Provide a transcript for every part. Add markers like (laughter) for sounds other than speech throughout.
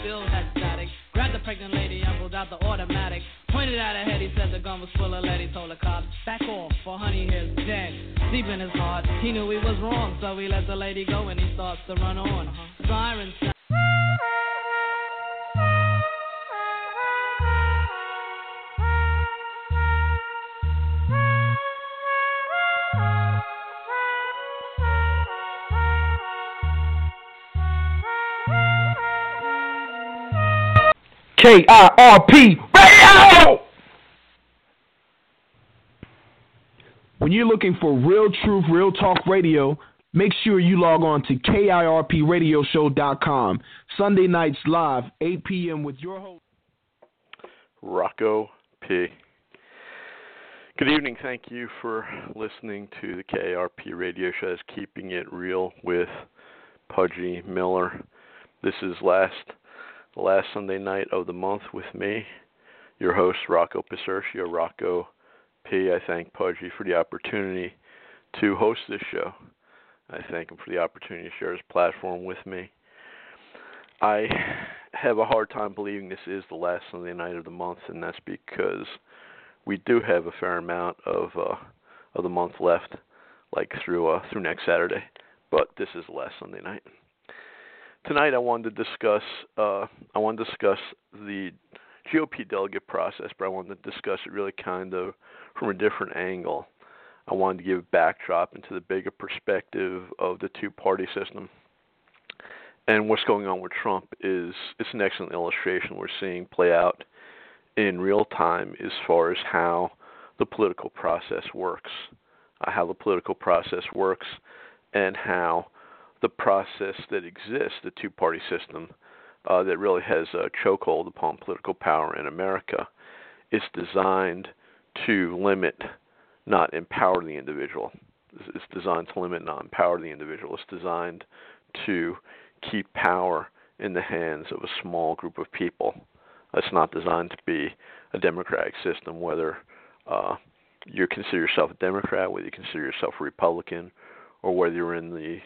still had static. Grabbed the pregnant lady and pulled out the automatic. Pointed at her head, he said the gun was full of lead. He told the cops, back off, for honey here's dead. Deep in his heart, he knew he was wrong, so he let the lady go and he starts to run on. Uh-huh. Sirens KIRP Radio! When you're looking for real truth, real talk radio, make sure you log on to KIRPRadioshow.com. Sunday nights live, 8 p.m. with your host. Rocco P. Good evening. Thank you for listening to the KIRP radio show. That's Keeping It Real with Pudgy Miller. This is last the last Sunday night of the month with me, your host Rocco Pacercio. Rocco P. I thank Pudgy for the opportunity to host this show. I thank him for the opportunity to share his platform with me. I have a hard time believing this is the last Sunday night of the month, and that's because we do have a fair amount of uh, of the month left, like through uh, through next Saturday. But this is the last Sunday night. Tonight, I wanted to discuss uh, I wanted to discuss the GOP delegate process, but I wanted to discuss it really kind of from a different angle. I wanted to give a backdrop into the bigger perspective of the two-party system. And what's going on with Trump is it's an excellent illustration we're seeing play out in real time as far as how the political process works, uh, how the political process works, and how the process that exists, the two-party system, uh, that really has a chokehold upon political power in America is designed to limit, not empower the individual. It's designed to limit, not empower the individual. It's designed to keep power in the hands of a small group of people. It's not designed to be a democratic system, whether uh, you consider yourself a Democrat, whether you consider yourself a Republican, or whether you're in the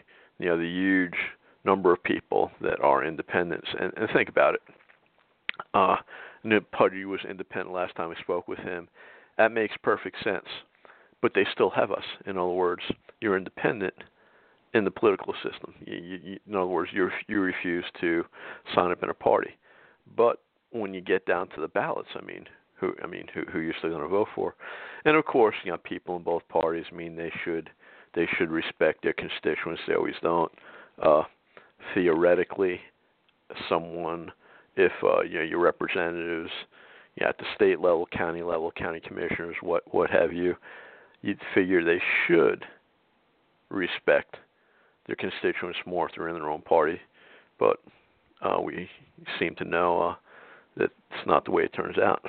you know the huge number of people that are independents. And, and think about it. Uh, Nip Pudgy was independent last time we spoke with him. That makes perfect sense. But they still have us. In other words, you're independent in the political system. You, you, you, in other words, you you refuse to sign up in a party. But when you get down to the ballots, I mean, who I mean, who who you're still going to vote for? And of course, you know, people in both parties mean they should they should respect their constituents. They always don't. Uh, theoretically, someone, if uh, you know your representatives, you know, at the state level, county level, county commissioners, what what have you, you'd figure they should respect their constituents more if they're in their own party. But uh, we seem to know uh, that it's not the way it turns out.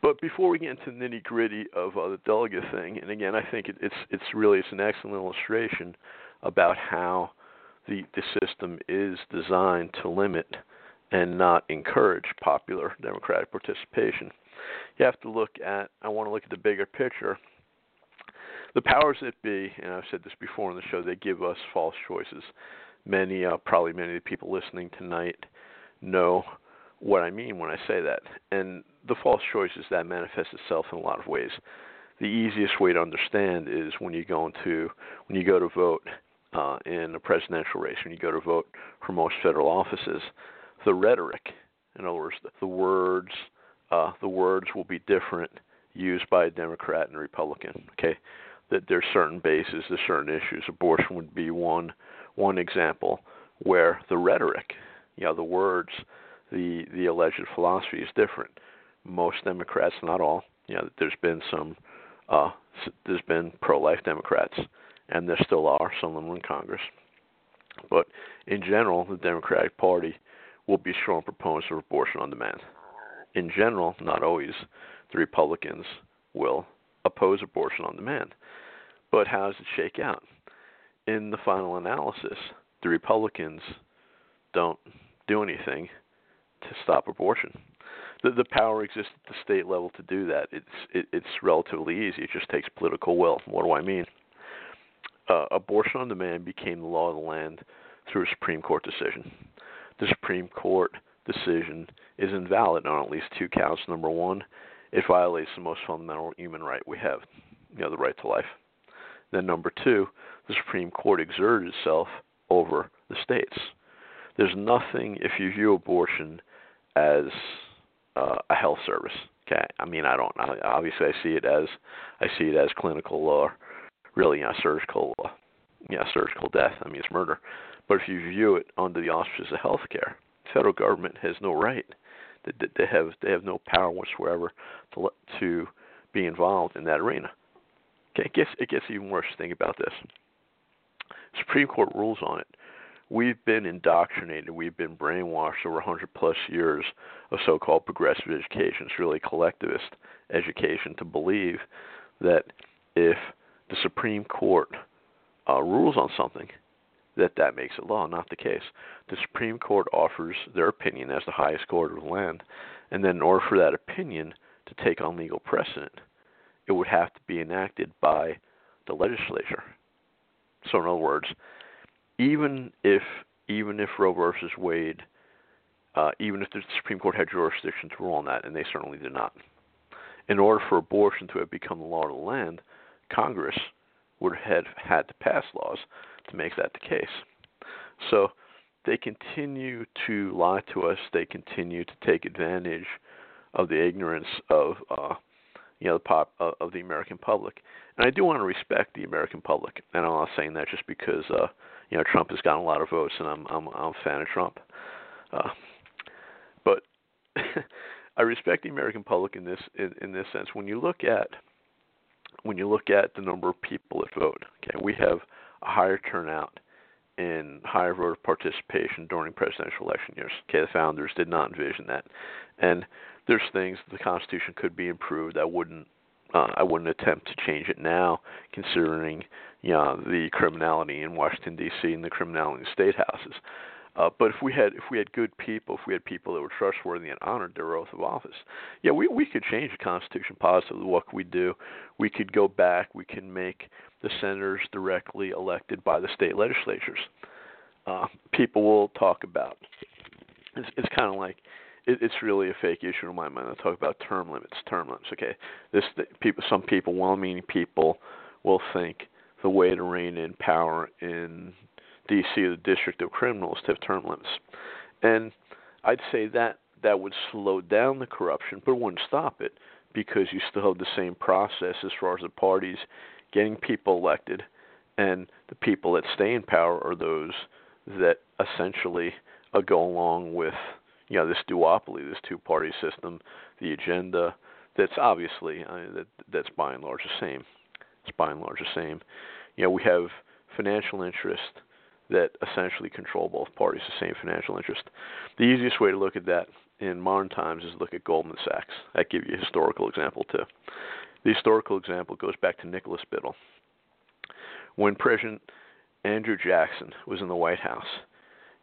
But before we get into the nitty gritty of uh, the delegate thing, and again, I think it, it's it's really it's an excellent illustration about how the the system is designed to limit and not encourage popular democratic participation. You have to look at. I want to look at the bigger picture. The powers that be, and I've said this before on the show, they give us false choices. Many, uh, probably many of the people listening tonight know what I mean when I say that. And the false choices that manifests itself in a lot of ways. The easiest way to understand is when you go into when you go to vote uh, in a presidential race, when you go to vote for most federal offices, the rhetoric, in other words, the, the words, uh, the words will be different used by a Democrat and a Republican. Okay, that there's certain bases, there's certain issues. Abortion would be one one example where the rhetoric, you know, the words the the alleged philosophy is different. Most Democrats, not all, you know, there's been some, uh, there's been pro-life Democrats, and there still are some of them in Congress. But in general, the Democratic Party will be strong proponents of abortion on demand. In general, not always, the Republicans will oppose abortion on demand. But how does it shake out? In the final analysis, the Republicans don't do anything to stop abortion. The, the power exists at the state level to do that. It's it, it's relatively easy. It just takes political will. What do I mean? Uh, abortion on demand became the law of the land through a Supreme Court decision. The Supreme Court decision is invalid on at least two counts. Number one, it violates the most fundamental human right we have, you know, the right to life. Then number two, the Supreme Court exerted itself over the states. There's nothing if you view abortion as uh, a health service. Okay, I mean I don't. I, obviously, I see it as I see it as clinical or really you know, surgical, uh, know, surgical death. I mean it's murder. But if you view it under the auspices of health care, the federal government has no right. They, they have they have no power whatsoever to to be involved in that arena. Okay, it gets it gets even worse. Think about this. Supreme Court rules on it we've been indoctrinated, we've been brainwashed over 100 plus years of so called progressive education. It's really collectivist education to believe that if the Supreme Court uh, rules on something, that that makes it law. Not the case. The Supreme Court offers their opinion as the highest court of the land, and then in order for that opinion to take on legal precedent, it would have to be enacted by the legislature. So, in other words, even if even if Roe versus Wade, uh, even if the Supreme Court had jurisdiction to rule on that, and they certainly did not, in order for abortion to have become the law of the land, Congress would have had to pass laws to make that the case. So they continue to lie to us. They continue to take advantage of the ignorance of uh, you know the pop uh, of the American public. And I do want to respect the American public, and I'm not saying that just because uh, you know Trump has gotten a lot of votes, and I'm I'm, I'm a fan of Trump. Uh, but (laughs) I respect the American public in this in, in this sense. When you look at when you look at the number of people that vote, okay, we have a higher turnout in higher voter participation during presidential election years. Okay, the founders did not envision that, and there's things the Constitution could be improved. I wouldn't uh, I wouldn't attempt to change it now, considering you know the criminality in Washington D.C. and the criminality in state houses. Uh, but if we had if we had good people, if we had people that were trustworthy and honored their oath of office, yeah, we we could change the Constitution positively. What could we do? We could go back. We can make the senators directly elected by the state legislatures. Uh, people will talk about. It's, it's kind of like it, it's really a fake issue in my mind. I talk about term limits. Term limits. Okay, this the, people. Some people, well-meaning people, will think the way to rein in power in D.C. the District of Criminals to have term limits, and I'd say that that would slow down the corruption, but it wouldn't stop it because you still have the same process as far as the parties getting people elected, and the people that stay in power are those that essentially uh, go along with you know this duopoly, this two-party system, the agenda that's obviously I mean, that that's by and large the same. It's by and large the same. You know, we have financial interest that essentially control both parties, the same financial interest. The easiest way to look at that in modern times is look at Goldman Sachs. I give you a historical example too. The historical example goes back to Nicholas Biddle. When President Andrew Jackson was in the White House,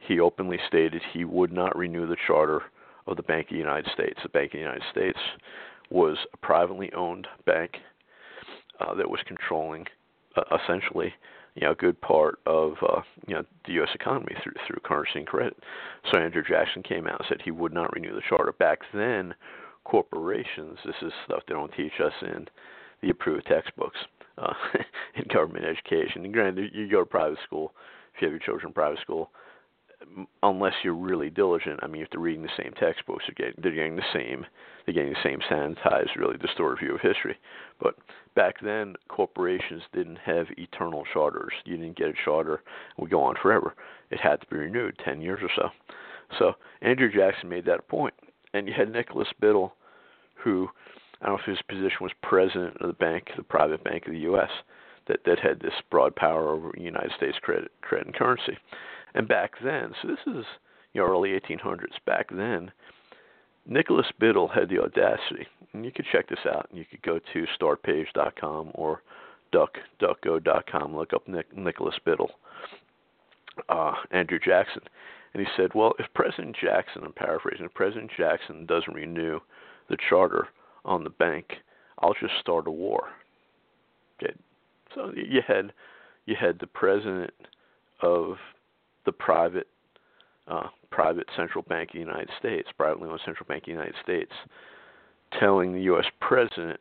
he openly stated he would not renew the charter of the Bank of the United States. The Bank of the United States was a privately owned bank uh, that was controlling uh, essentially you know a good part of uh, you know the U.S. economy through through currency and credit. So Andrew Jackson came out and said he would not renew the charter. Back then, corporations this is stuff they don't teach us in the approved textbooks uh, (laughs) in government education. And granted, you go to private school if you have your children in private school unless you're really diligent, I mean, if they're reading the same textbooks, they're getting, they're getting the same, they're getting the same sanitized, really distorted view of history. But back then, corporations didn't have eternal charters. You didn't get a charter and would go on forever. It had to be renewed 10 years or so. So Andrew Jackson made that point, and you had Nicholas Biddle, who I don't know if his position was president of the bank, the private bank of the U.S. That that had this broad power over United States credit, credit and currency. And back then, so this is you know early 1800s. Back then, Nicholas Biddle had the audacity, and you could check this out. And you could go to startpage.com or duckduckgo.com, look up Nick, Nicholas Biddle, uh, Andrew Jackson, and he said, "Well, if President Jackson, I'm paraphrasing, if President Jackson doesn't renew the charter on the bank, I'll just start a war." Okay, so you had you had the president of the private uh, private central bank of the United States, privately owned central bank of the United States, telling the U.S. president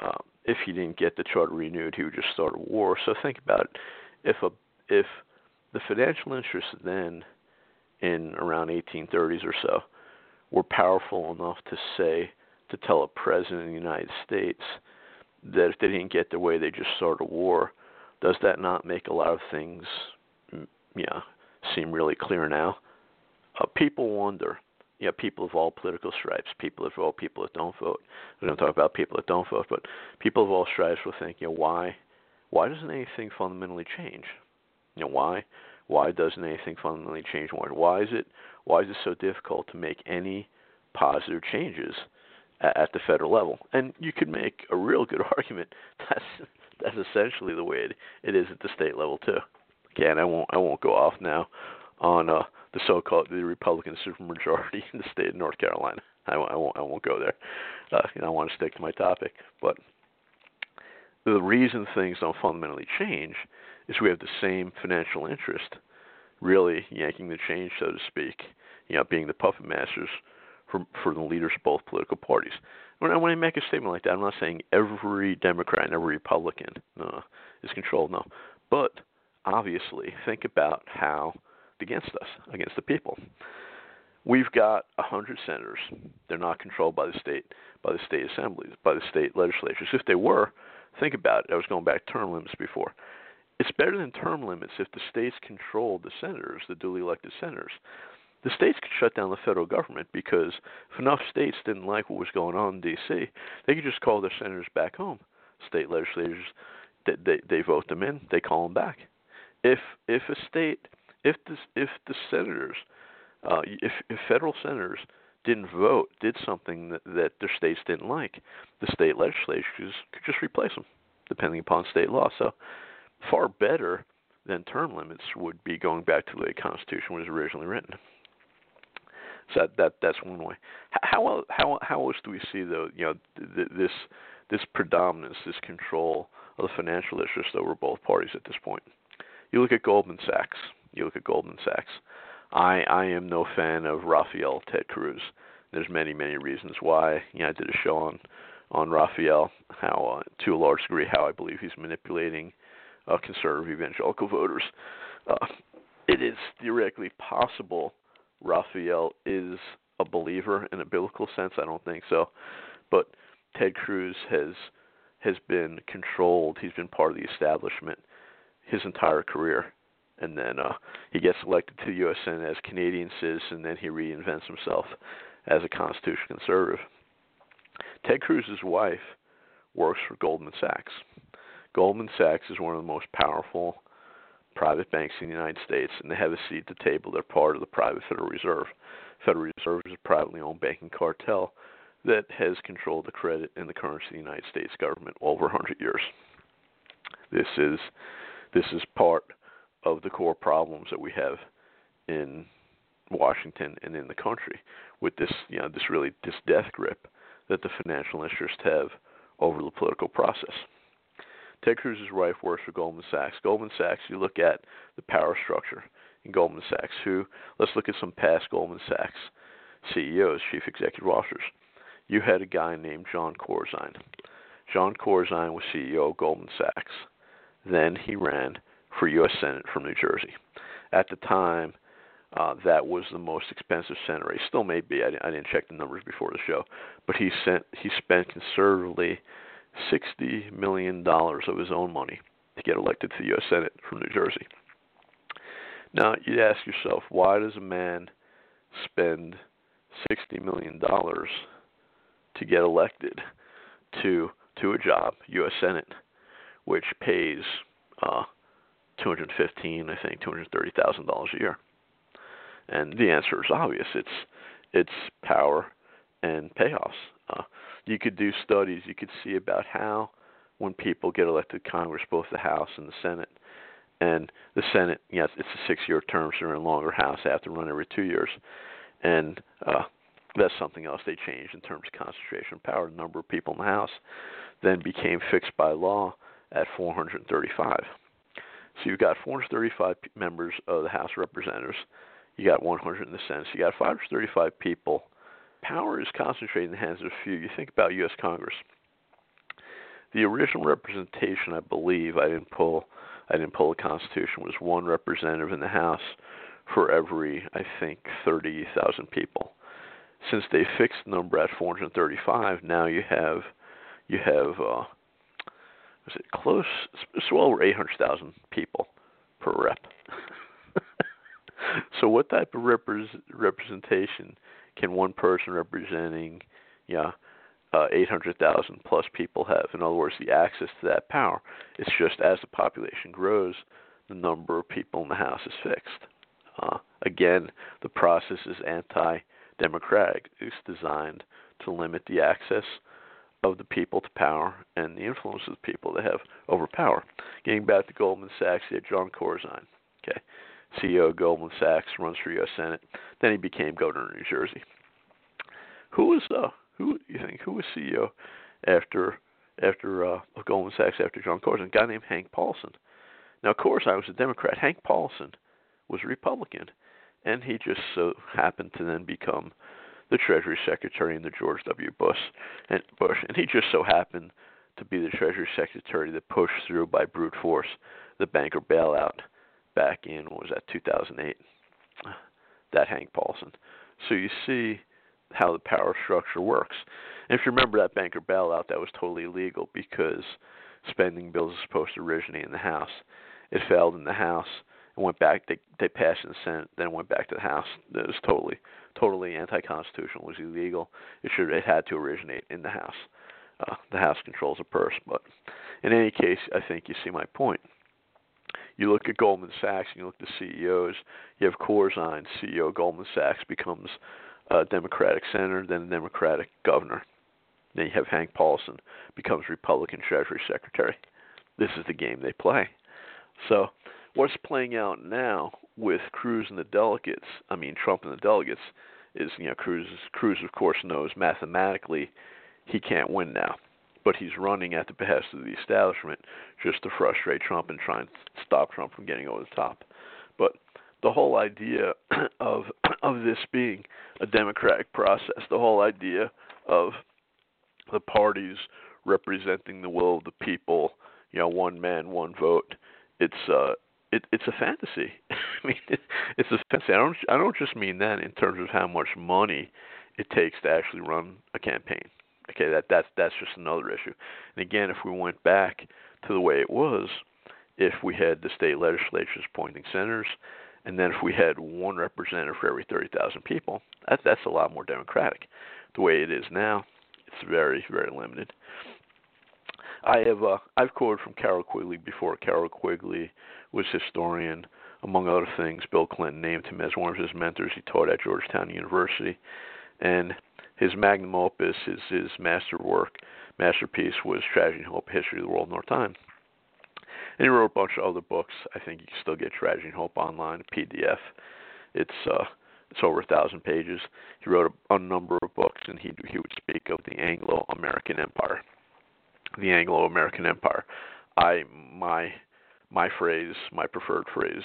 uh, if he didn't get the charter renewed, he would just start a war. So think about it. If a if the financial interests then, in around 1830s or so, were powerful enough to say to tell a president of the United States that if they didn't get their way, they just start a war. Does that not make a lot of things, yeah, seem really clear now. Uh, people wonder, you know, people of all political stripes, people of all people that don't vote. We're going to talk about people that don't vote, but people of all stripes will think, you know, why, why doesn't anything fundamentally change? You know, why, why doesn't anything fundamentally change? Why, why is it, why is it so difficult to make any positive changes at, at the federal level? And you could make a real good (laughs) argument that's that's essentially the way it, it is at the state level too again, I won't I won't go off now on uh, the so-called the Republican supermajority (laughs) in the state of North Carolina. I, I won't I won't go there. Uh, you know, I want to stick to my topic. But the reason things don't fundamentally change is we have the same financial interest, really yanking the change, so to speak. You know, being the puppet masters for for the leaders of both political parties. When I, when I make a statement like that, I'm not saying every Democrat and every Republican uh, is controlled. No, but obviously think about how against us, against the people. We've got a hundred senators. They're not controlled by the state by the state assemblies, by the state legislatures. If they were, think about it. I was going back to term limits before. It's better than term limits if the states controlled the senators, the duly elected senators. The states could shut down the federal government because if enough states didn't like what was going on in D.C., they could just call their senators back home. State legislators, they, they, they vote them in, they call them back if if a state if the if the senators uh, if if federal senators didn't vote did something that, that their states didn't like, the state legislatures could just replace them, depending upon state law. So far better than term limits would be going back to the Constitution was originally written. So that, that that's one way. How how how else do we see though? You know th- this this predominance, this control of the financial interests over both parties at this point. You look at Goldman Sachs. You look at Goldman Sachs. I I am no fan of Rafael Ted Cruz. There's many many reasons why. You know, I did a show on on Rafael, how uh, to a large degree how I believe he's manipulating uh, conservative evangelical voters. Uh, it is theoretically possible Rafael is a believer in a biblical sense. I don't think so, but Ted Cruz has has been controlled. He's been part of the establishment his entire career, and then uh, he gets elected to the U.S. Senate as Canadian citizen. Then he reinvents himself as a constitutional conservative. Ted Cruz's wife works for Goldman Sachs. Goldman Sachs is one of the most powerful private banks in the United States, and they have a seat at the table. They're part of the private Federal Reserve. Federal Reserve is a privately owned banking cartel that has controlled the credit and the currency of the United States government over 100 years. This is this is part of the core problems that we have in Washington and in the country with this you know this really this death grip that the financial interests have over the political process. Ted Cruz's wife works for Goldman Sachs. Goldman Sachs, you look at the power structure in Goldman Sachs. Who? Let's look at some past Goldman Sachs CEOs, chief executive officers. You had a guy named Jon Corzine. Jon Corzine was CEO of Goldman Sachs. Then he ran for U.S. Senate from New Jersey. At the time, uh, that was the most expensive Senate race. Still may be. I, I didn't check the numbers before the show, but he sent he spent conservatively sixty million dollars of his own money to get elected to the U.S. Senate from New Jersey. Now you ask yourself, why does a man spend sixty million dollars to get elected to to a job, U.S. Senate, which pays uh, two hundred fifteen, I think, two hundred thirty thousand dollars a year? And the answer is obvious. It's it's power and payoffs. Uh, you could do studies. You could see about how when people get elected to Congress, both the House and the Senate, and the Senate, yes, it's a six-year term, so they're in longer House. They have to run every two years, and uh, that's something else they changed in terms of concentration of power. The number of people in the House then became fixed by law at 435. So you've got 435 members of the House of Representatives. You got 100 in the Senate. So you got 535 people power is concentrated in the hands of a few. You think about U.S. Congress. The original representation, I believe, I didn't pull, I didn't pull the Constitution, was one representative in the House for every, I think, 30,000 people. Since they fixed the number at 435, now you have, you have, uh, was it close? It's well over 800,000 people per rep. (laughs) so, what type of repre- representation can one person representing yeah uh, 800,000 plus people have. In other words, the access to that power. It's just as the population grows, the number of people in the House is fixed. Uh, again, the process is anti-democratic. It's designed to limit the access of the people to power and the influence of the people they have over power. Getting back to Goldman Sachs, you had Jon Corzine. Okay, CEO of Goldman Sachs, runs for U.S. Senate. Then he became governor of New Jersey. Who was uh, who you think who was CEO after after uh, Goldman Sachs after Jon Corzine? A guy named Hank Paulson. Now, I was a Democrat. Hank Paulson was a Republican, and he just so happened to then become the Treasury Secretary in the George W. Bush and Bush, and he just so happened to be the Treasury Secretary that pushed through by brute force the banker bailout back in what was that 2008 that Hank Paulson. So you see how the power structure works. And if you remember that banker bailout that was totally illegal because spending bills are supposed to originate in the house. It failed in the house and went back they they passed in the senate then went back to the house it was totally totally anti-constitutional it was illegal it should it had to originate in the house uh, the house controls the purse but in any case i think you see my point You look at Goldman Sachs and you look at the CEOs. You have Corzine, CEO of Goldman Sachs, becomes a Democratic senator, then a Democratic governor. Then you have Hank Paulson, becomes Republican Treasury Secretary. This is the game they play. So, what's playing out now with Cruz and the delegates, I mean Trump and the delegates, is you know Cruz Cruz of course knows mathematically he can't win now, but he's running at the behest of the establishment just to frustrate Trump and try and stop Trump from getting over the top. But the whole idea (clears throat) of (clears throat) of this being a democratic process, the whole idea of the parties representing the will of the people, you know, one man, one vote, it's uh it, it's a fantasy. (laughs) I mean, it, (laughs) it's a fantasy. I don't I don't just mean that in terms of how much money it takes to actually run a campaign. Okay, that that's that's just another issue. And again, if we went back to the way it was, if we had the state legislatures appointing senators, and then if we had one representative for every 30,000 people, that, that's a lot more democratic. The way it is now, it's very, very limited. I have uh, I've quoted from Carroll Quigley before. Carroll Quigley was historian, among other things. Bill Clinton named him as one of his mentors. He taught at Georgetown University, and his magnum opus, his his masterwork, masterpiece was Tragedy and Hope: History of the World in Our Time. And he wrote a bunch of other books. I think you can still get Tragedy and Hope online, PDF. It's uh, it's over a thousand pages. He wrote a, a number of books, and he he would speak of the Anglo-American Empire. The Anglo-American Empire. I my my phrase, my preferred phrase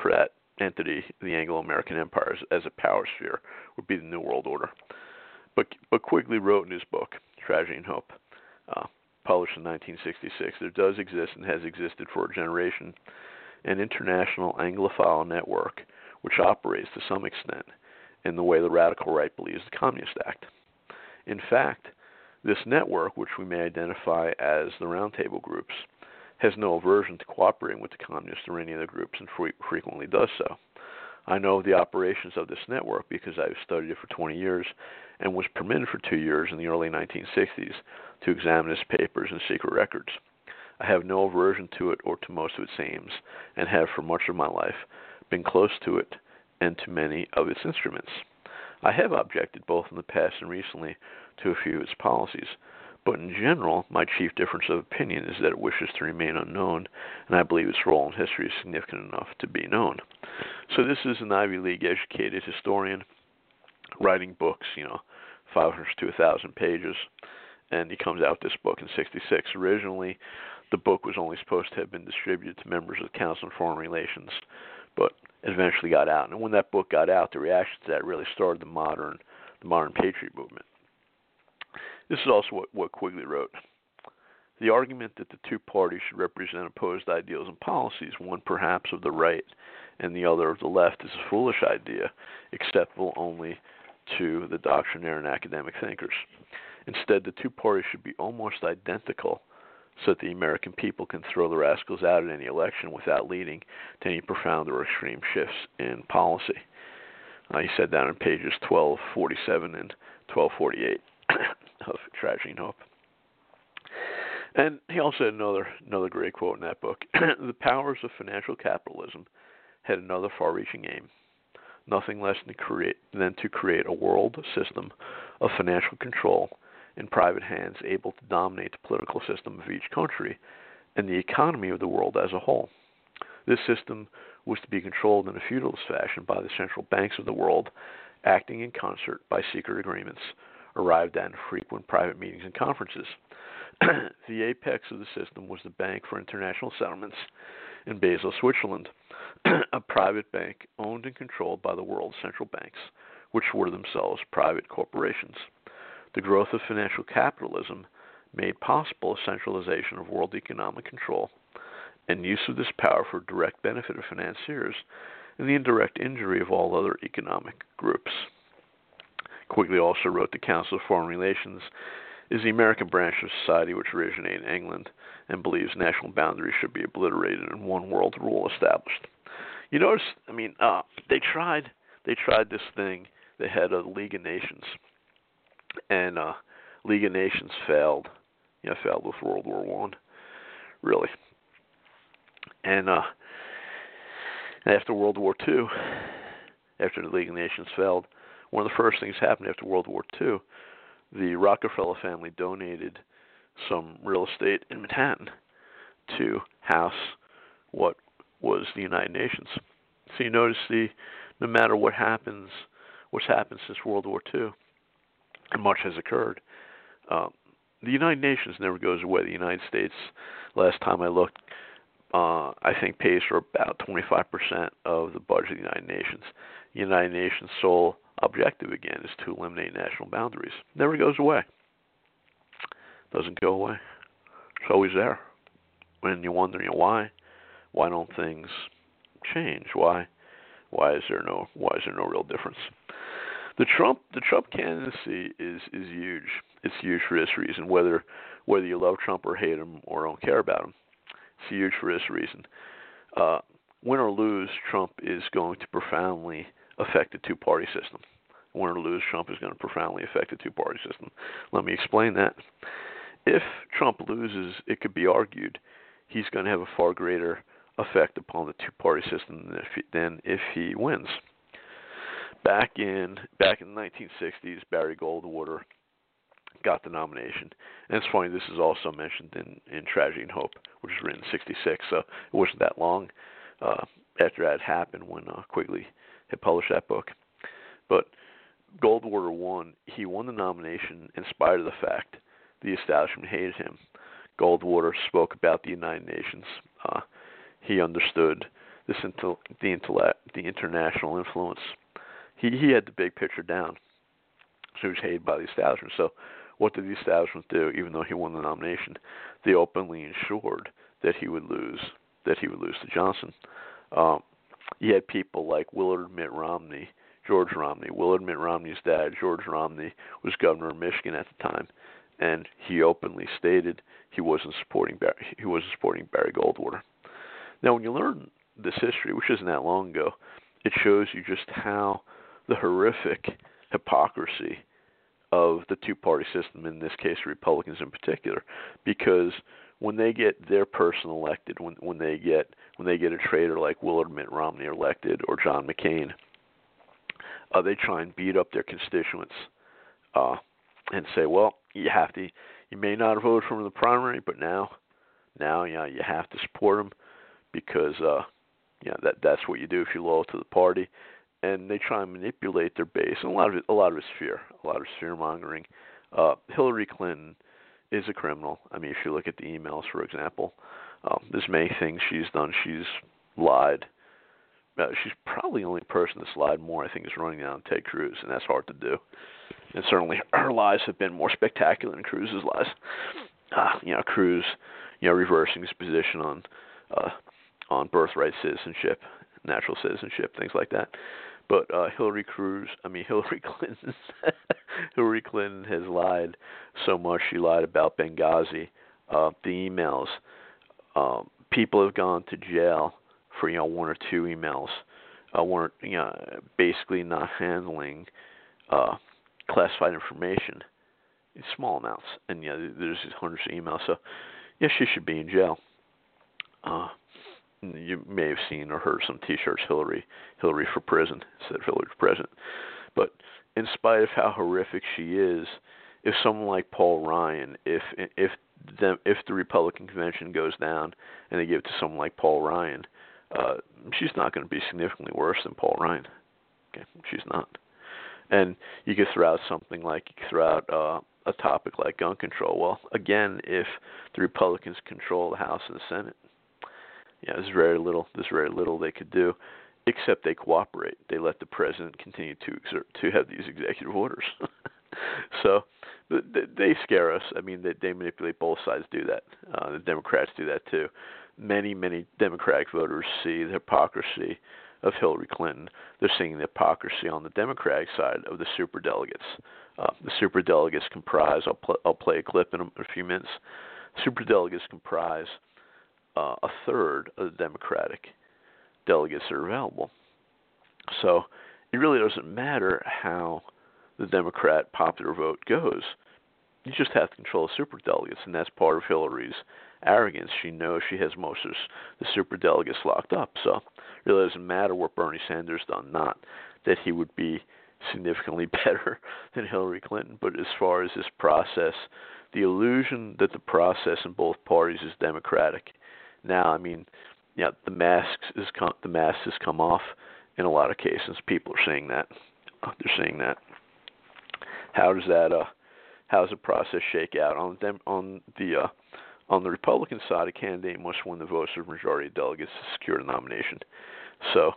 for that entity, the Anglo-American Empire, as, a power sphere, would be the New World Order. But but Quigley wrote in his book, Tragedy and Hope, uh, published in 1966, there does exist and has existed for a generation an international Anglophile network which operates to some extent in the way the radical right believes the Communist Act. In fact, this network, which we may identify as the Roundtable groups, has no aversion to cooperating with the communists or any other groups and fre- frequently does so. I know the operations of this network because I've studied it for 20 years and was permitted for two years in the early 1960s to examine its papers and secret records. I have no aversion to it or to most of its aims, and have for much of my life been close to it and to many of its instruments. I have objected both in the past and recently to a few of its policies, but in general, my chief difference of opinion is that it wishes to remain unknown, and I believe its role in history is significant enough to be known. So, this is an Ivy League educated historian writing books, you know, 500 to 1,000 pages, and he comes out this book in 66. Originally, the book was only supposed to have been distributed to members of the Council on Foreign Relations but it eventually got out. And when that book got out, the reaction to that really started the modern the modern patriot movement. This is also what, what Quigley wrote. The argument that the two parties should represent opposed ideals and policies, one perhaps of the right and the other of the left, is a foolish idea, acceptable only to the doctrinaire and academic thinkers. Instead, the two parties should be almost identical so that the American people can throw the rascals out in any election without leading to any profound or extreme shifts in policy. Uh, he said that on pages 1247 and 1248 (coughs) of Tragedy and Hope. And he also had another another great quote in that book. (coughs) the powers of financial capitalism had another far-reaching aim, nothing less than to create than to create a world system of financial control in private hands able to dominate the political system of each country and the economy of the world as a whole. This system was to be controlled in a feudalist fashion by the central banks of the world, acting in concert by secret agreements arrived at in frequent private meetings and conferences. (clears throat) the apex of the system was the Bank for International Settlements in Basel, Switzerland, (clears throat) a private bank owned and controlled by the world's central banks, which were themselves private corporations. The growth of financial capitalism made possible a centralization of world economic control and use of this power for direct benefit of financiers and the indirect injury of all other economic groups. Quigley also wrote the Council of Foreign Relations is the American branch of society which originated in England and believes national boundaries should be obliterated and one world rule established. You notice, I mean, uh, they tried they tried this thing. They had a League of Nations and uh, League of Nations failed. You know, failed with World War One, really. And uh, after World War Two, after the League of Nations failed, one of the first things happened after World War II, the Rockefeller family donated some real estate in Manhattan to house what was the United Nations. So you notice the no matter what happens, what's happened since World War II, and much has occurred, um, the United Nations never goes away. The United States, last time I looked, uh, I think pays for about 25% of the budget of the United Nations. The United Nations' sole objective, again, is to eliminate national boundaries. Never goes away. Doesn't go away. It's always there. When you wonder, you know, why? Why don't things change? Why? Why is there no? Why is there no real difference? The Trump the Trump candidacy is is huge. It's huge for this reason. Whether whether you love Trump or hate him or don't care about him, it's huge for this reason. Uh, win or lose, Trump is going to profoundly affect the two party system. Win or lose, Trump is going to profoundly affect the two party system. Let me explain that. If Trump loses, it could be argued he's going to have a far greater effect upon the two party system than if he, than if he wins. Back in back in the 1960s, Barry Goldwater got the nomination. And it's funny, this is also mentioned in, in Tragedy and Hope, which was written in 66, so it wasn't that long uh, after that happened when uh, Quigley had published that book. But Goldwater won. He won the nomination in spite of the fact the establishment hated him. Goldwater spoke about the United Nations. Uh, he understood this intel- the intellect, the international influence. He he had the big picture down. So he was hated by the establishment. So what did the establishment do? Even though he won the nomination, they openly ensured that he would lose. That he would lose to Johnson. Um, you had people like Willard Mitt Romney, George Romney. Willard Mitt Romney's dad, George Romney, was governor of Michigan at the time, and he openly stated he wasn't supporting Barry, he wasn't supporting Barry Goldwater. Now, when you learn this history, which isn't that long ago, it shows you just how the horrific hypocrisy of the two-party system, in this case, Republicans in particular, because when they get their person elected, when when they get when they get a traitor like Willard Mitt Romney elected or John McCain, uh, they try and beat up their constituents uh, and say, well, you have to, you may not have voted for him in the primary, but now, now, you know, you have to support him because, uh, you know, that that's what you do if you're loyal to the party. And they try and manipulate their base, and a lot of it, a lot of it's fear, a lot of fear mongering. Uh, Hillary Clinton is a criminal. I mean, if you look at the emails, for example, um, there's many things she's done. She's lied. Uh, she's probably the only person that's lied more. I think is running down Ted Cruz, and that's hard to do. And certainly, (laughs) her lies have been more spectacular than Cruz's lies. Uh, you know, Cruz, you know, reversing his position on uh, on birthright citizenship, natural citizenship, things like that. But uh, Hillary Cruz, I mean (laughs) Hillary Clinton, Hillary Clinton has lied so much. She lied about Benghazi, uh, the emails. Um, people have gone to jail for you know one or two emails, uh, one you know basically not handling uh, classified information in small amounts, and yeah, there's hundreds of emails. So yeah, she should be in jail. Uh, you may have seen or heard some T-shirts, Hillary, Hillary for prison, said Hillary for president. But in spite of how horrific she is, if someone like Paul Ryan, if if them if the Republican convention goes down and they give it to someone like Paul Ryan, uh, she's not going to be significantly worse than Paul Ryan. Okay, she's not. And you could throw out something like you could throw out uh, a topic like gun control. Well, again, if the Republicans control the House and the Senate, yeah, there's very little. There's very little they could do, except they cooperate. They let the president continue to exert to have these executive orders. (laughs) so they scare us. I mean, they, they manipulate both sides. Do that. Uh, the Democrats do that too. Many many Democratic voters see the hypocrisy of Hillary Clinton. They're seeing the hypocrisy on the Democratic side of the super delegates. Uh, the super delegates comprise. I'll, pl- I'll play a clip in a, a few minutes. Super delegates comprise uh, a third of the Democratic delegates that are available. So it really doesn't matter how the Democrat popular vote goes. you just have to control the super delegates, and that's part of Hillary's arrogance. She knows she has most of the super delegates locked up, so it really doesn't matter what Bernie Sanders done. Not that he would be significantly (laughs) better than Hillary Clinton, but as far as this process, the illusion that the process in both parties is democratic. Now, I mean, yeah, the masks is come, the mask has come off in a lot of cases. People are saying that. They're saying that. How does that uh how does the process shake out on them on the uh on the Republican side, a candidate must win the votes of majority of delegates to secure the nomination. So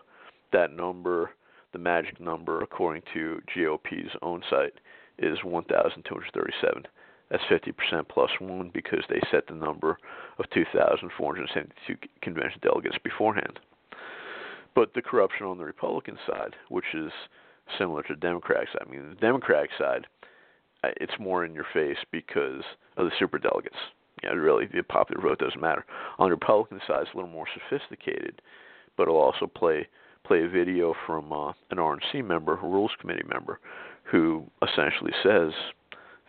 that number, the magic number, according to GOP's own site, is 1,237. That's 50% plus one because they set the number of 2,472 convention delegates beforehand. But the corruption on the Republican side, which is similar to the Democratic side, I mean, the Democratic side, uh, it's more in your face because of the super delegates. You know, really, the popular vote doesn't matter. On the Republican side, it's a little more sophisticated, but it'll also play play a video from uh, an RNC member, a Rules Committee member, who essentially says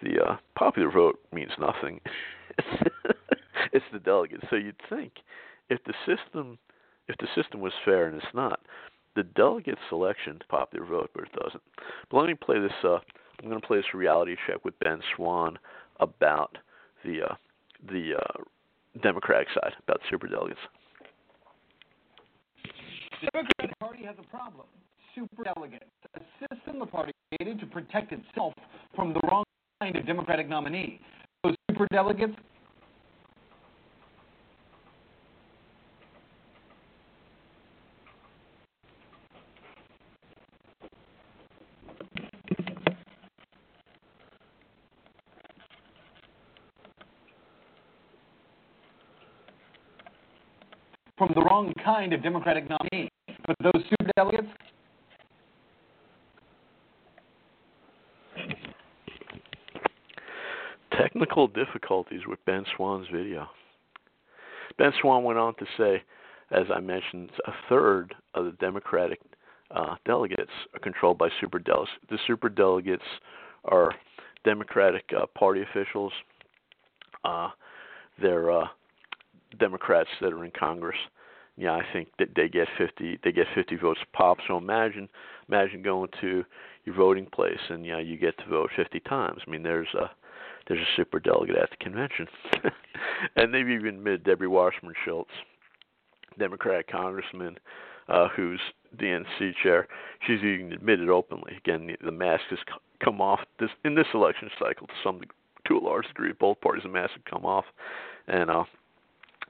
the uh, popular vote means nothing. (laughs) it's the delegates. So you'd think if the system if the system was fair, and it's not, the delegate selection popular vote, but it doesn't. But let me play this. Uh, I'm going to play this reality check with Ben Swann about the uh, the uh, Democratic side about super delegates. The Democratic Party has a problem. Super delegates, a system the party created to protect itself from the wrong kind of Democratic nominee. Those super delegates from the wrong kind of Democratic nominee. But those super delegates, Technical difficulties with Ben Swann's video. Ben Swann went on to say, as I mentioned, a third of the Democratic uh, delegates are controlled by super delegates. The super delegates are Democratic uh, Party officials. Uh, they're uh, Democrats that are in Congress. Yeah, I think that they get 50. They get 50 votes pop. So imagine, imagine going to your voting place and yeah, you get to vote 50 times. I mean, there's a there's a super delegate at the convention, (laughs) and they've even admitted Debbie Wasserman Schultz, Democratic congressman, uh, who's DNC chair. She's even admitted openly. Again, the, the mask has come off this in this election cycle to some to a large degree. Both parties, the mask have come off, and uh,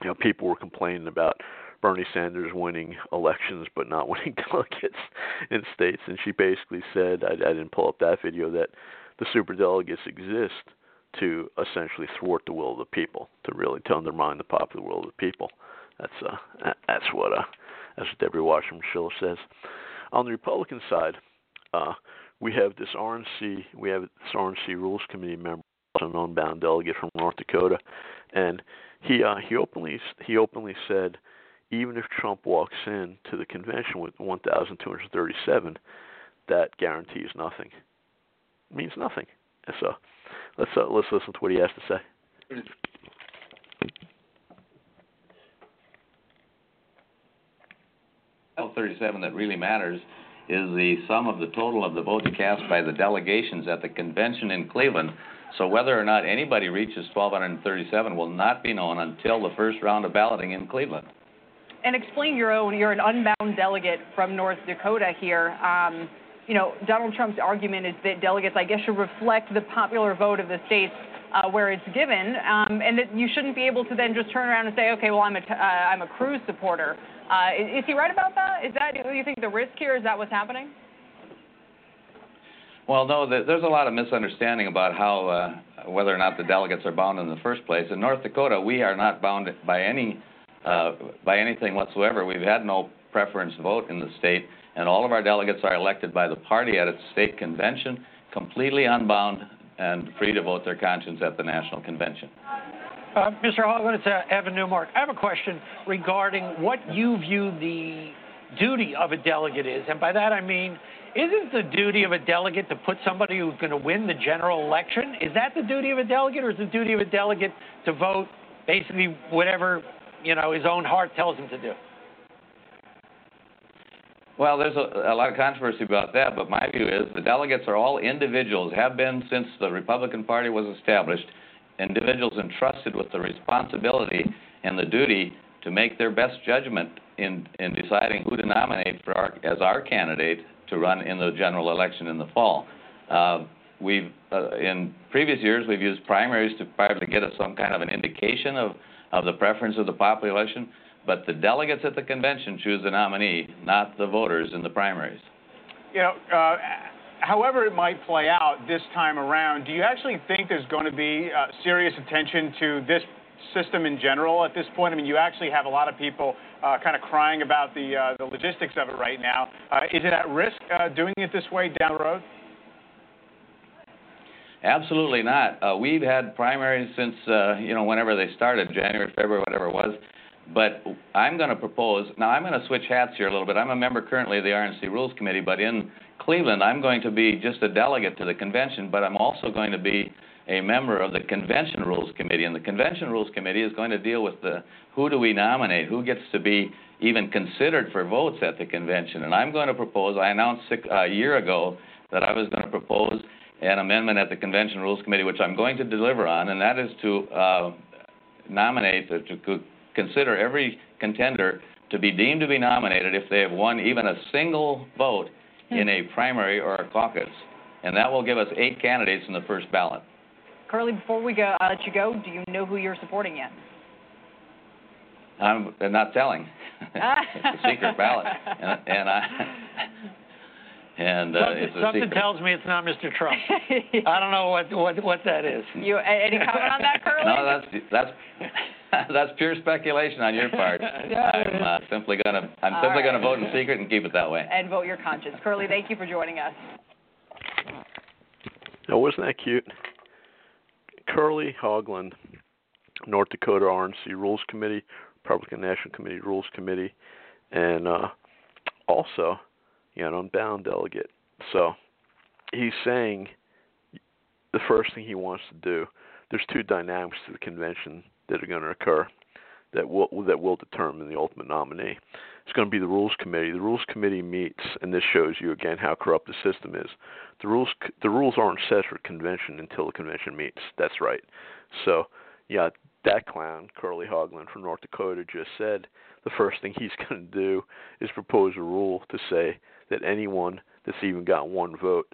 you know, people were complaining about Bernie Sanders winning elections but not (laughs) winning delegates in states. And she basically said, I, I didn't pull up that video, that the super delegates exist to essentially thwart the will of the people, to really to undermine the popular will of the people. That's uh, that's what uh, that's what Debbie Wasserman Schultz says. On the Republican side, uh, we have this RNC, we have this RNC Rules Committee member, an unbound delegate from North Dakota, and he uh, he openly he openly said, even if Trump walks in to the convention with 1,237, that guarantees nothing. It means nothing. And so let's uh, let's listen to what he has to say. L 37 that really matters is the sum of the total of the votes cast by the delegations at the convention in Cleveland. So whether or not anybody reaches 1,237 will not be known until the first round of balloting in Cleveland. And explain your own. You're an unbound delegate from North Dakota here. Um, you know, Donald Trump's argument is that delegates, I guess, should reflect the popular vote of the states uh, where it's given, um, and that you shouldn't be able to then just turn around and say, okay, well, I'm a, t- uh, I'm a Cruz supporter. Uh, is, is he right about that? Is that, do you think, the risk here? Is that what's happening? Well, no, there's a lot of misunderstanding about how uh, whether or not the delegates are bound in the first place. In North Dakota, we are not bound by any uh, by anything whatsoever. We've had no preference vote in the state, and all of our delegates are elected by the party at its state convention, completely unbound and free to vote their conscience at the national convention. Uh, Mr. Haugland, it's uh, Evan Newmark. I have a question regarding what you view the duty of a delegate is, and by that I mean isn't the duty of a delegate to put somebody who's going to win the general election? Is that the duty of a delegate, or is the duty of a delegate to vote basically whatever you know his own heart tells him to do? Well, there's a, a lot of controversy about that, but my view is the delegates are all individuals, have been since the Republican Party was established, individuals entrusted with the responsibility and the duty to make their best judgment in, in deciding who to nominate for our, as our candidate to run in the general election in the fall. Uh, we've uh, in previous years we've used primaries to probably get us some kind of an indication of, of the preference of the population but the delegates at the convention choose the nominee, not the voters in the primaries. You know, uh, however it might play out this time around, do you actually think there's going to be uh, serious attention to this system in general at this point? I mean, you actually have a lot of people uh, kind of crying about the uh, the logistics of it right now. Uh, is it at risk uh, doing it this way down the road? Absolutely not. Uh, we've had primaries since uh, you know whenever they started, January, February, whatever it was. But I'm going to propose, now I'm going to switch hats here a little bit. I'm a member currently of the RNC Rules Committee, but in Cleveland, I'm going to be just a delegate to the convention, but I'm also going to be a member of the Convention Rules Committee. And the Convention Rules Committee is going to deal with the who do we nominate, who gets to be even considered for votes at the convention. And I'm going to propose, I announced six, uh, a year ago that I was going to propose an amendment at the Convention Rules Committee, which I'm going to deliver on, and that is to uh, nominate, uh, to consider every contender to be deemed to be nominated if they have won even a single vote in a primary or a caucus. And that will give us eight candidates in the first ballot. Curly, before we go, uh, let you go, do you know who you're supporting yet? I'm not telling. (laughs) it's a secret ballot, and, and I and uh, something, it's a something tells me it's not Mr. Trump. I don't know what what what that is. You any comment on that, Curly? No, that's that's (laughs) that's pure speculation on your part. (laughs) I'm uh, simply gonna I'm All simply right. gonna vote in secret and keep it that way. And vote your conscience. Curly, thank you for joining us. Now, wasn't that cute? Curly Haugland, North Dakota RNC Rules Committee, Republican National Committee Rules Committee, and uh, also, you know, an unbound delegate. So he's saying the first thing he wants to do. There's two dynamics to the convention that are going to occur that will that will determine the ultimate nominee. It's going to be the Rules Committee. The Rules Committee meets, and this shows you again how corrupt the system is. The rules the rules aren't set for convention until the convention meets. That's right. So, yeah, that clown Curly Haugland from North Dakota just said the first thing he's (laughs) going to do is propose a rule to say that anyone that's even got one vote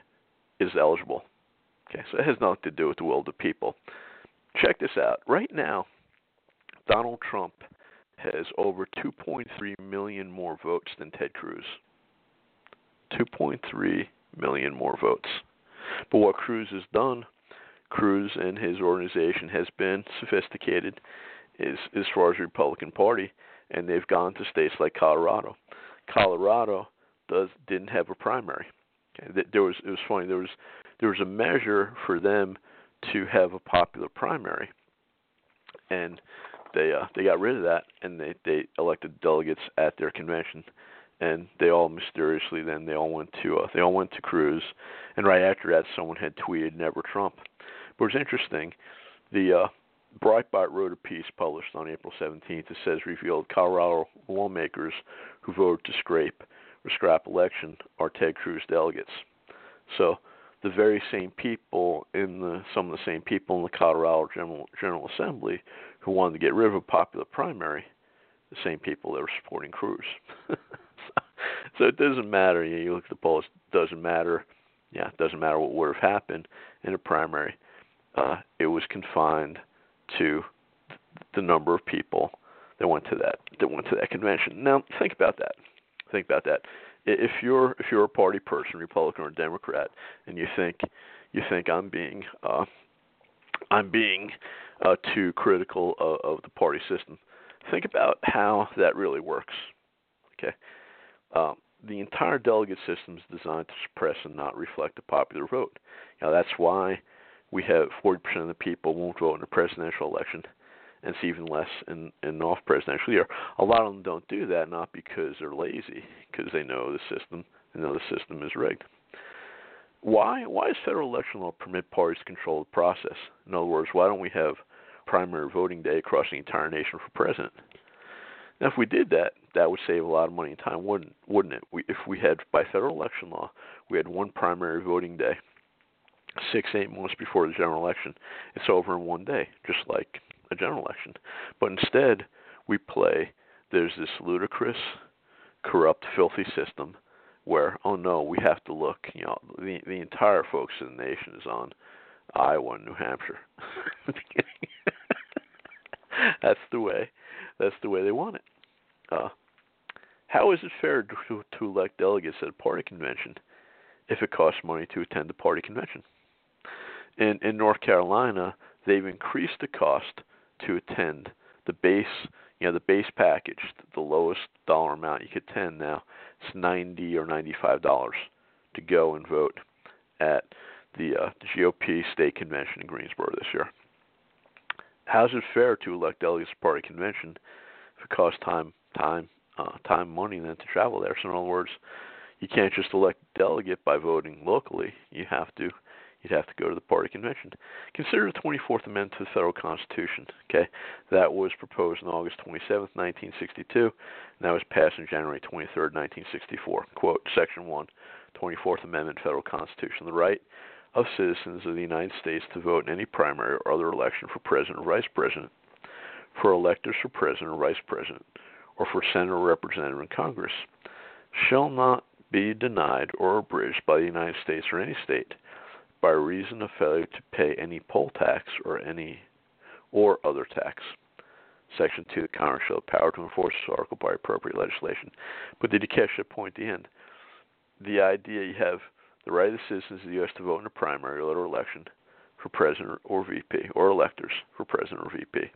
is eligible. Okay, so it has nothing to do with the will of the people. Check this out. Right now, Donald Trump has over 2.3 million more votes than Ted Cruz. 2.3 million more votes. But what Cruz has done, Cruz and his organization has been sophisticated is as far as the Republican Party, and they've gone to states like Colorado. Colorado does didn't have a primary. Okay, there was it was funny there was there was a measure for them to have a popular primary, and they uh, they got rid of that and they they elected delegates at their convention, and they all mysteriously then they all went to uh, they all went to Cruz, and right after that someone had tweeted never Trump. But it's interesting, the uh, Breitbart wrote a piece published on April 17th that says revealed Colorado lawmakers who voted to scrape or scrap election are Ted Cruz delegates. So the very same people in the some of the same people in the Colorado General General Assembly who wanted to get rid of a popular primary, the same people that were supporting Cruz. (laughs) so, so it doesn't matter. You, know, you look at the polls. It doesn't matter. Yeah, it doesn't matter what would have happened in a primary. Uh, it was confined to the number of people that went to that that went to that convention. Now think about that. Think about that. If you're if you're a party person, Republican or Democrat, and you think you think I'm being uh, I'm being uh, too critical of, of the party system, think about how that really works. Okay, um, the entire delegate system is designed to suppress and not reflect the popular vote. Now that's why we have 40% of the people won't vote in a presidential election, and it's even less in in off presidential year. A lot of them don't do that not because they're lazy, because they know the system and know the system is rigged. Why why does federal election law permit parties to control the process? In other words, why don't we have primary voting day across the entire nation for president? Now, if we did that, that would save a lot of money and time, wouldn't wouldn't it? We, if we had by federal election law, we had one primary voting day, six eight months before the general election. It's over in one day, just like a general election. But instead, we play. There's this ludicrous, corrupt, filthy system where oh no, we have to look. You know, the the entire focus of the nation is on Iowa and New Hampshire. (laughs) that's the way. That's the way they want it. Uh, how is it fair to, to elect delegates at a party convention if it costs money to attend the party convention? In in North Carolina, they've increased the cost to attend the base, you know, the base package, the lowest dollar amount you could attend now. It's ninety or ninety-five dollars to go and vote at the, uh, the GOP state convention in Greensboro this year. How's it fair to elect delegates to party convention if it costs time, time, uh, time, money then to travel there? So in other words, you can't just elect a delegate by voting locally. You have to you'd have to go to the party convention. Consider the 24th Amendment to the Federal Constitution. Okay, that was proposed on August 27, 1962, and that was passed on January 23, 1964. Quote, Section 1, 24th Amendment Federal Constitution: the right of citizens of the United States to vote in any primary or other election for president or vice president, for electors for president or vice president, or for senator or representative in Congress, shall not be denied or abridged by the United States or any state by reason of failure to pay any poll tax or any or other tax. Section 2, the Congress shall have power to enforce this article by appropriate legislation. But did you catch point at the end? The idea you have the right of the citizens of the U.S. to vote in a primary or election for president or VP, or electors for president or VP,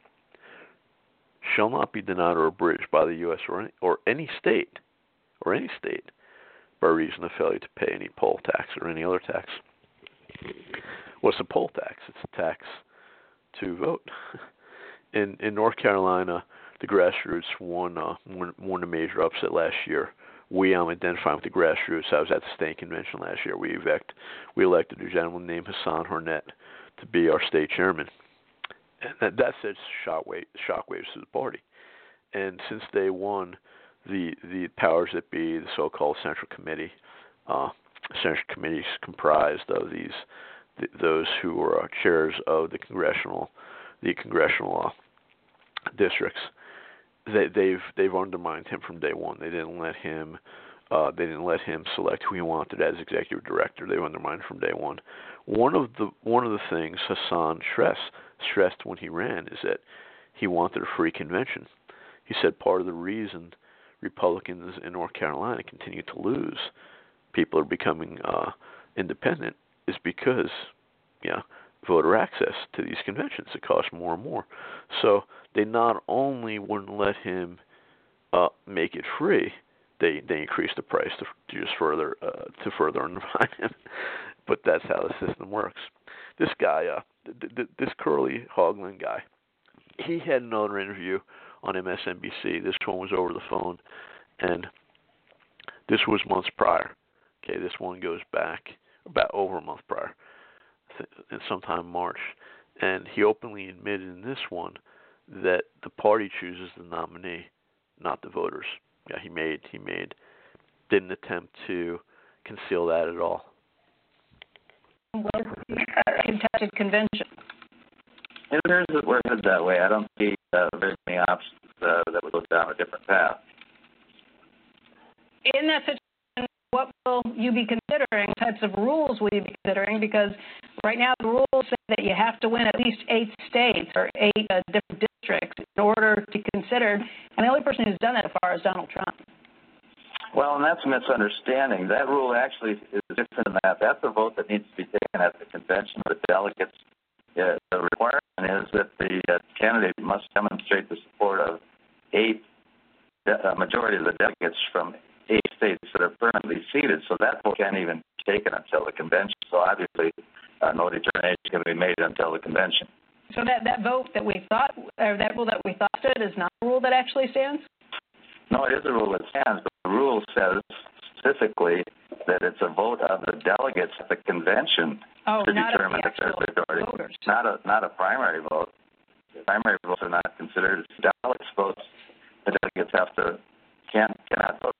shall not be denied or abridged by the U.S. or any, or any state, or any state, by reason of failure to pay any poll tax or any other tax. What's a poll tax? It's a tax to vote. (laughs) In in North Carolina, the grassroots won uh, won, won a major upset last year. We um identifying with the grassroots. I was at the state convention last year. We elect we elected a gentleman named Hasan Harnett to be our state chairman. And that, that sets shockwave shockwaves to the party. And since day one, the the powers that be, the so-called Central Committee, uh, Central Committee is comprised of these th- those who are uh, chairs of the congressional the congressional uh, districts. They, they've they've undermined him from day one. They didn't let him uh, they didn't let him select who he wanted as executive director. They undermined from day one. One of the one of the things Hasan stressed stressed when he ran is that he wanted a free convention. He said part of the reason Republicans in North Carolina continue to lose people are becoming uh, independent is because know voter access to these conventions. It costs more and more. So they not only wouldn't let him uh, make it free, they they increased the price to, just further uh, to further (laughs) undermine him. but that's how the system works. This guy, uh, th- th- this Curly Haugland guy, he had another interview on MSNBC. This one was over the phone, and this was months prior. Okay, this one goes back about over a month prior, in sometime March, and he openly admitted in this one that the party chooses the nominee, not the voters. Yeah, he made he made didn't attempt to conceal that at all. contested convention. It appears that we're headed that way. I don't see uh, very many options uh, that would go down a different path. In that situation, what will you be considering? Types of rules will you be considering? Because right now the rules say that you have to win at least eight states or eight uh, different districts in order to consider. And the only person who's done that far is Donald Trump. Well, and that's a misunderstanding. That rule actually is different than that. That's a vote that needs to be taken at the convention of the delegates. Uh, the requirement is that the uh, candidate must demonstrate the support of eight, a majority of the delegates from eight states that are permanently seated. So that vote can't even be taken until the convention. So obviously, uh, no determination can be made until the convention. So that, that vote that we thought, or that rule that we thought stood is not a rule that actually stands? No, it is a rule that stands, but the rule says specifically that it's a vote of the delegates at the convention Oh, to determine the if there's actual majority. voters. Not a not a primary vote. Primary votes are not considered as delegates votes. The delegates have to can cannot vote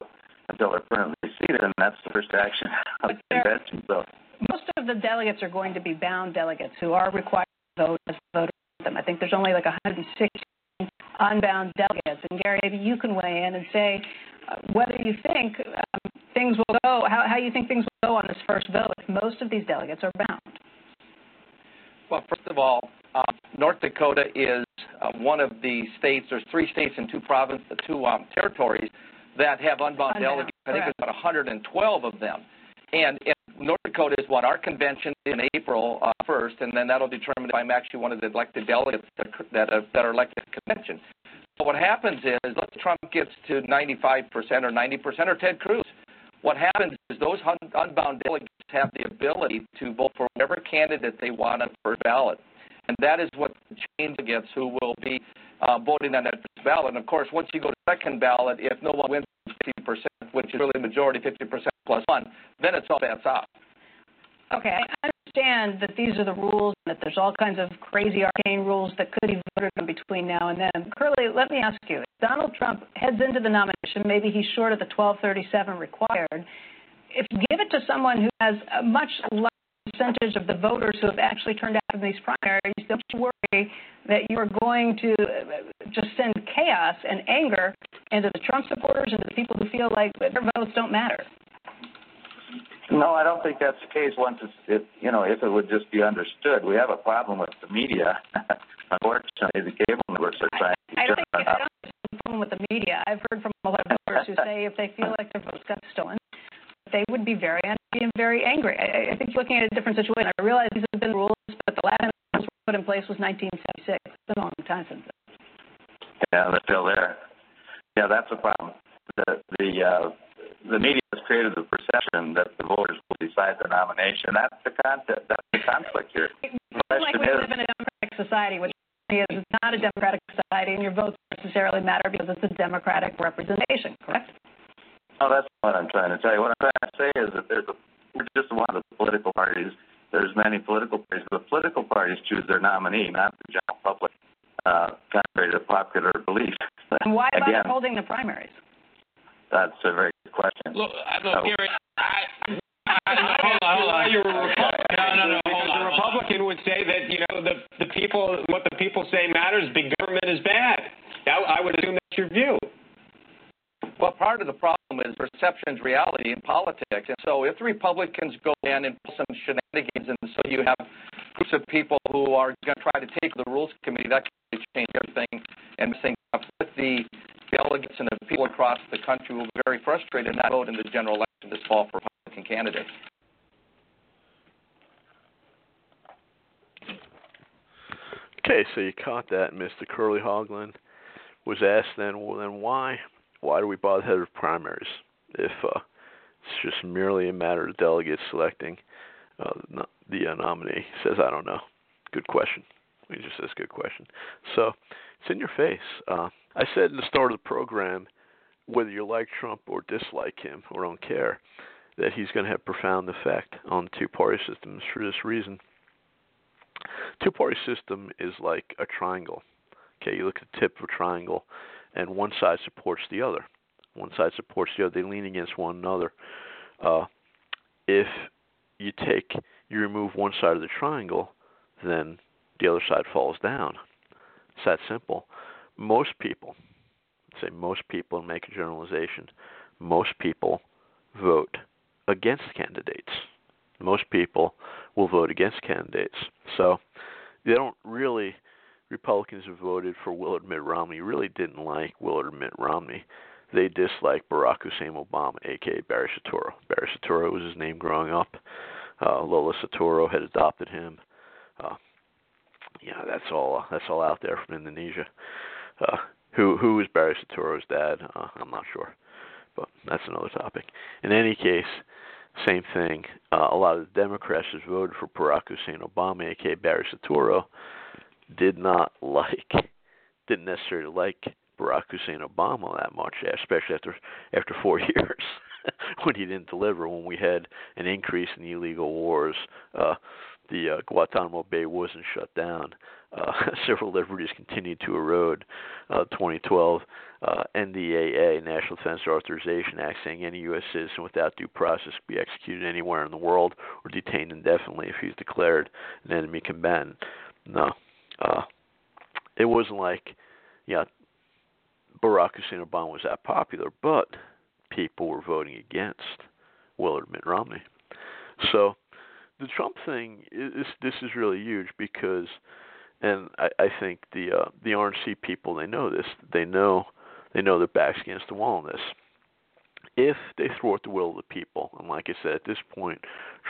until they're permanently seated, and that's the first action of the convention. So Most of the delegates are going to be bound delegates who are required to vote as voters them. I think there's only like 160 unbound delegates. And Gary, maybe you can weigh in and say uh, whether you think um, things will go, how, how you think things will go on this first vote if most of these delegates are bound. Well, first of all, uh, North Dakota is uh, one of the states. There's three states and two provinces, two um, territories that have unbound Unbound, delegates. I think there's about 112 of them. And, and North Dakota is what our convention in April uh, 1st, and then that'll determine if I'm actually one of the elected delegates that that are, that are elected convention. But what happens is, let's Trump gets to 95% or 90% or Ted Cruz. What happens is those un- unbound delegates have the ability to vote for whatever candidate they want on the first ballot. And that is what change delegates who will be uh, voting on that first ballot. And of course, once you go to second ballot, if no one wins 50%, which is really majority, 50% plus one, then it's all bets off. Okay, I understand that these are the rules and that there's all kinds of crazy arcane rules that could be voted on between now and then. Curly, let me ask you: if Donald Trump heads into the nomination, maybe he's short of the 1237 required. If you give it to someone who has a much larger percentage of the voters who have actually turned out in these primaries, don't you worry that you are going to just send chaos and anger into the Trump supporters and the people who feel like their votes don't matter? No, I don't think that's the case. Once it's, it, you know, if it would just be understood, we have a problem with the media. (laughs) Unfortunately, the cable networks are trying to I don't think I don't it's a problem with the media. I've heard from a lot of voters who say if they feel like their votes got stolen, they would be very unhappy and very angry. I, I think looking at a different situation. I realize these have been rules, but the last time rules were put in place was 1976. It's been a long time since then. Yeah, they're still there. Yeah, that's a problem. The the uh, the media has created the perception that the voters will decide the nomination. That's the concept. That's the conflict here. The It's like we is, live in a democratic society, which is not a democratic society, and your votes necessarily matter because it's a democratic representation, correct? no, that's what I'm trying to tell you. What I'm trying to say is that there's a we're just one of the political parties. There's many political parties. The political parties choose their nominee, not the general public, uh, contrary to popular belief. (laughs) And why about Again, holding the primaries? that's a very good question. Look, I- look, Gary, I, I, hold on, hold on. You're a Republican. No, no, no, hold on. A Republican would say that you know the the people, what the people say matters. Big government is bad. I, I would assume that's your view. Well, part of the problem is perception is reality in politics. And so if the Republicans go in and pull some shenanigans, and so you have groups of people who are going to try to take the Rules Committee, that can change everything and things up with the delegates and the people across the country will be very frustrated and not vote in the general election this fall for Republican candidates. Okay, so you caught that, Mr. Curly Haugland was asked then, well, then why? Why do we bother head of primaries if uh, it's just merely a matter of delegates selecting uh, the uh, nominee? Says, I don't know. Good question. He just says, good question. So it's in your face. Uh, I said in the start of the program, whether you like Trump or dislike him or don't care, that he's going to have profound effect on two-party systems for this reason two party system is like a triangle. Okay, you look at the tip of a triangle and one side supports the other. One side supports the other. They lean against one another. Uh, if you take you remove one side of the triangle, then the other side falls down. It's that simple. Most people, say most people and make a generalization, most people vote against candidates. Most people will vote against candidates. So they don't really Republicans who voted for Willard Mitt Romney really didn't like Willard Mitt Romney. They disliked Barack Hussein Obama, aka Barry Soetoro. Barry Soetoro was his name growing up. Uh, Lolo Soetoro had adopted him. Uh, yeah, that's all. Uh, That's all out there from Indonesia. Uh, who who is Barry Soetoro's dad? Uh, I'm not sure, but that's another topic. In any case, same thing. Uh, a lot of the Democrats who voted for Barack Hussein Obama, aka Barry Soetoro, did not (laughs) like, didn't necessarily like Barack Hussein Obama that much, especially after after four (laughs) years. (laughs) when he didn't deliver. When we had an increase in illegal wars, uh, the uh, Guantanamo Bay wasn't shut down. Uh, (laughs) civil liberties continued to erode. Uh, 2012 uh, NDAA, National Defense Authorization Act, saying any U.S. citizen without due process be executed anywhere in the world or detained indefinitely if he's declared an enemy combatant. No, uh, it wasn't like, yeah, Barack Hussein Obama was that popular, but people were voting against Willard Mitt Romney. So the Trump thing is this is really huge because, and I, I think the uh, the RNC people they know this. They know they know their backs against the wall on this. If they thwart the will of the people, and like I said, at this point,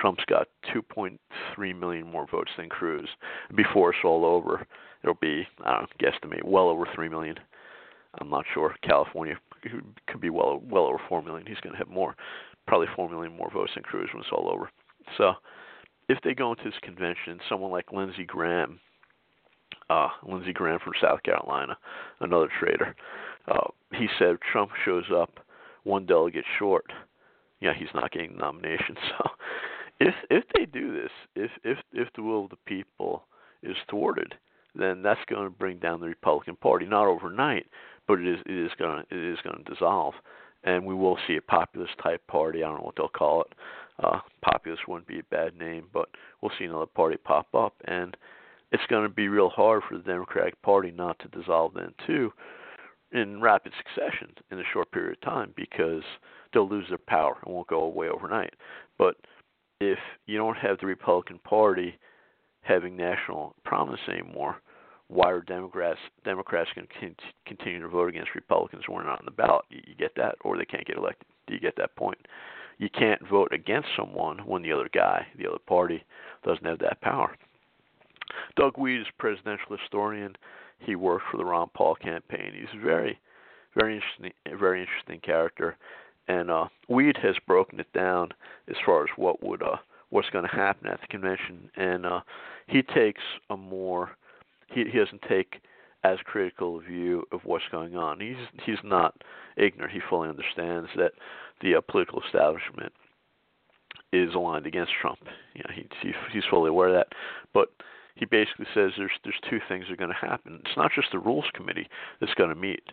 Trump's got 2.3 million more votes than Cruz. Before it's all over, it'll be I don't know, guesstimate well over 3 million. I'm not sure. California could be well well over 4 million. He's going to have more, probably 4 million more votes than Cruz when it's all over. So if they go into this convention, someone like Lindsey Graham, uh, Lindsey Graham from South Carolina, another traitor, uh, he said Trump shows up one delegate short, yeah, he's not getting the nomination. (laughs) So if if they do this, if if if the will of the people is thwarted, then that's going to bring down the Republican Party, not overnight, but it is it is going it is going to dissolve, and we will see a populist type party. I don't know what they'll call it. Uh, populist wouldn't be a bad name, but we'll see another party pop up, and it's going to be real hard for the Democratic Party not to dissolve then too, in rapid succession in a short period of time because they'll lose their power and won't go away overnight. But if you don't have the Republican Party having national prominence anymore, why are Democrats Democrats going to continue to vote against Republicans when they're not on the ballot? You, you get that, or they can't get elected. Do you get that point? You can't vote against someone when the other guy, the other party, doesn't have that power. Doug Wead is presidential historian. He worked for the Ron Paul campaign. He's a very, very interesting, very interesting character. And uh, Wead has broken it down as far as what would uh, what's going to happen at the convention, and uh, he takes a more he he doesn't take as critical a view of what's going on. He's he's not ignorant. He fully understands that the uh, political establishment is aligned against Trump. You know, he, he he's fully aware of that. But he basically says there's there's two things that are going to happen. It's not just the rules committee that's going to meet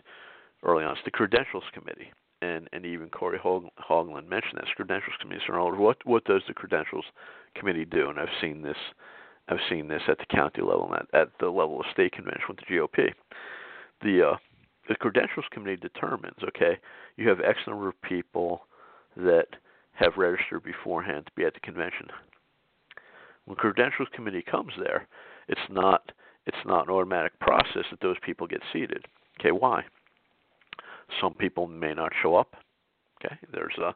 early on. It's the credentials committee, and and even Corey Haugland mentioned that credentials committee. So what what does the credentials committee do? And I've seen this. I've seen this at the county level and at, at the level of state convention with the GOP. The uh, the credentials committee determines. Okay, you have X number of people that have registered beforehand to be at the convention when credentials committee comes there, it's not it's not an automatic process that those people get seated. Okay, why? Some people may not show up. Okay, there's a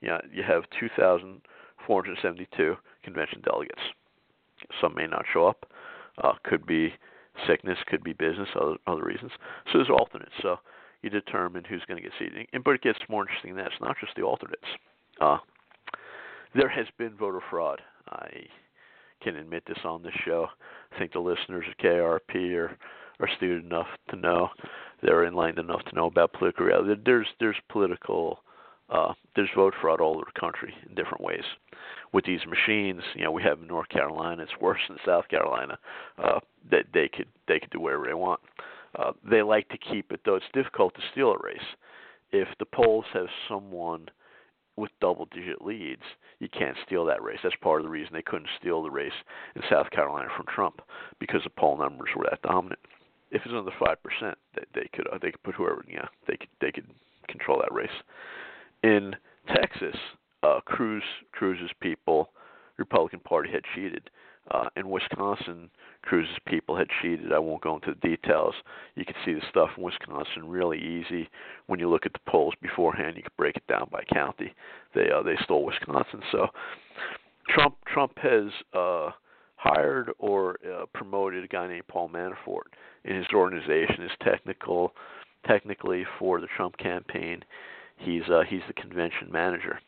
you know, you have 2,472 convention delegates. Some may not show up. Uh, could be sickness, could be business, other other reasons. So there's alternates. So you determine who's going to get seated. And, but it gets more interesting than that. It's not just the alternates. Uh, there has been voter fraud. I can admit this on this show. I think the listeners of KIRP are are astute enough to know they're enlightened enough to know about political reality. There's there's political uh, there's vote fraud all over the country in different ways. With these machines, you know, we have North Carolina. It's worse than South Carolina. Uh, that they could they could do whatever they want. Uh, they like to keep it though. It's difficult to steal a race. If the polls have someone with double digit leads, you can't steal that race. That's part of the reason they couldn't steal the race in South Carolina from Trump because the poll numbers were that dominant. If it's under five percent, they, they could uh, they could put whoever yeah they could they could control that race. In Texas, uh, Cruz Cruz's people, Republican Party had cheated. Uh, in Wisconsin, Cruz's people had cheated. I won't go into the details. You can see the stuff in Wisconsin really easy. When you look at the polls beforehand, you can break it down by county. They uh, they stole Wisconsin. So Trump Trump has uh, hired or uh, promoted a guy named Paul Manafort in his organization. Is technical technically for the Trump campaign, he's uh, he's the convention manager.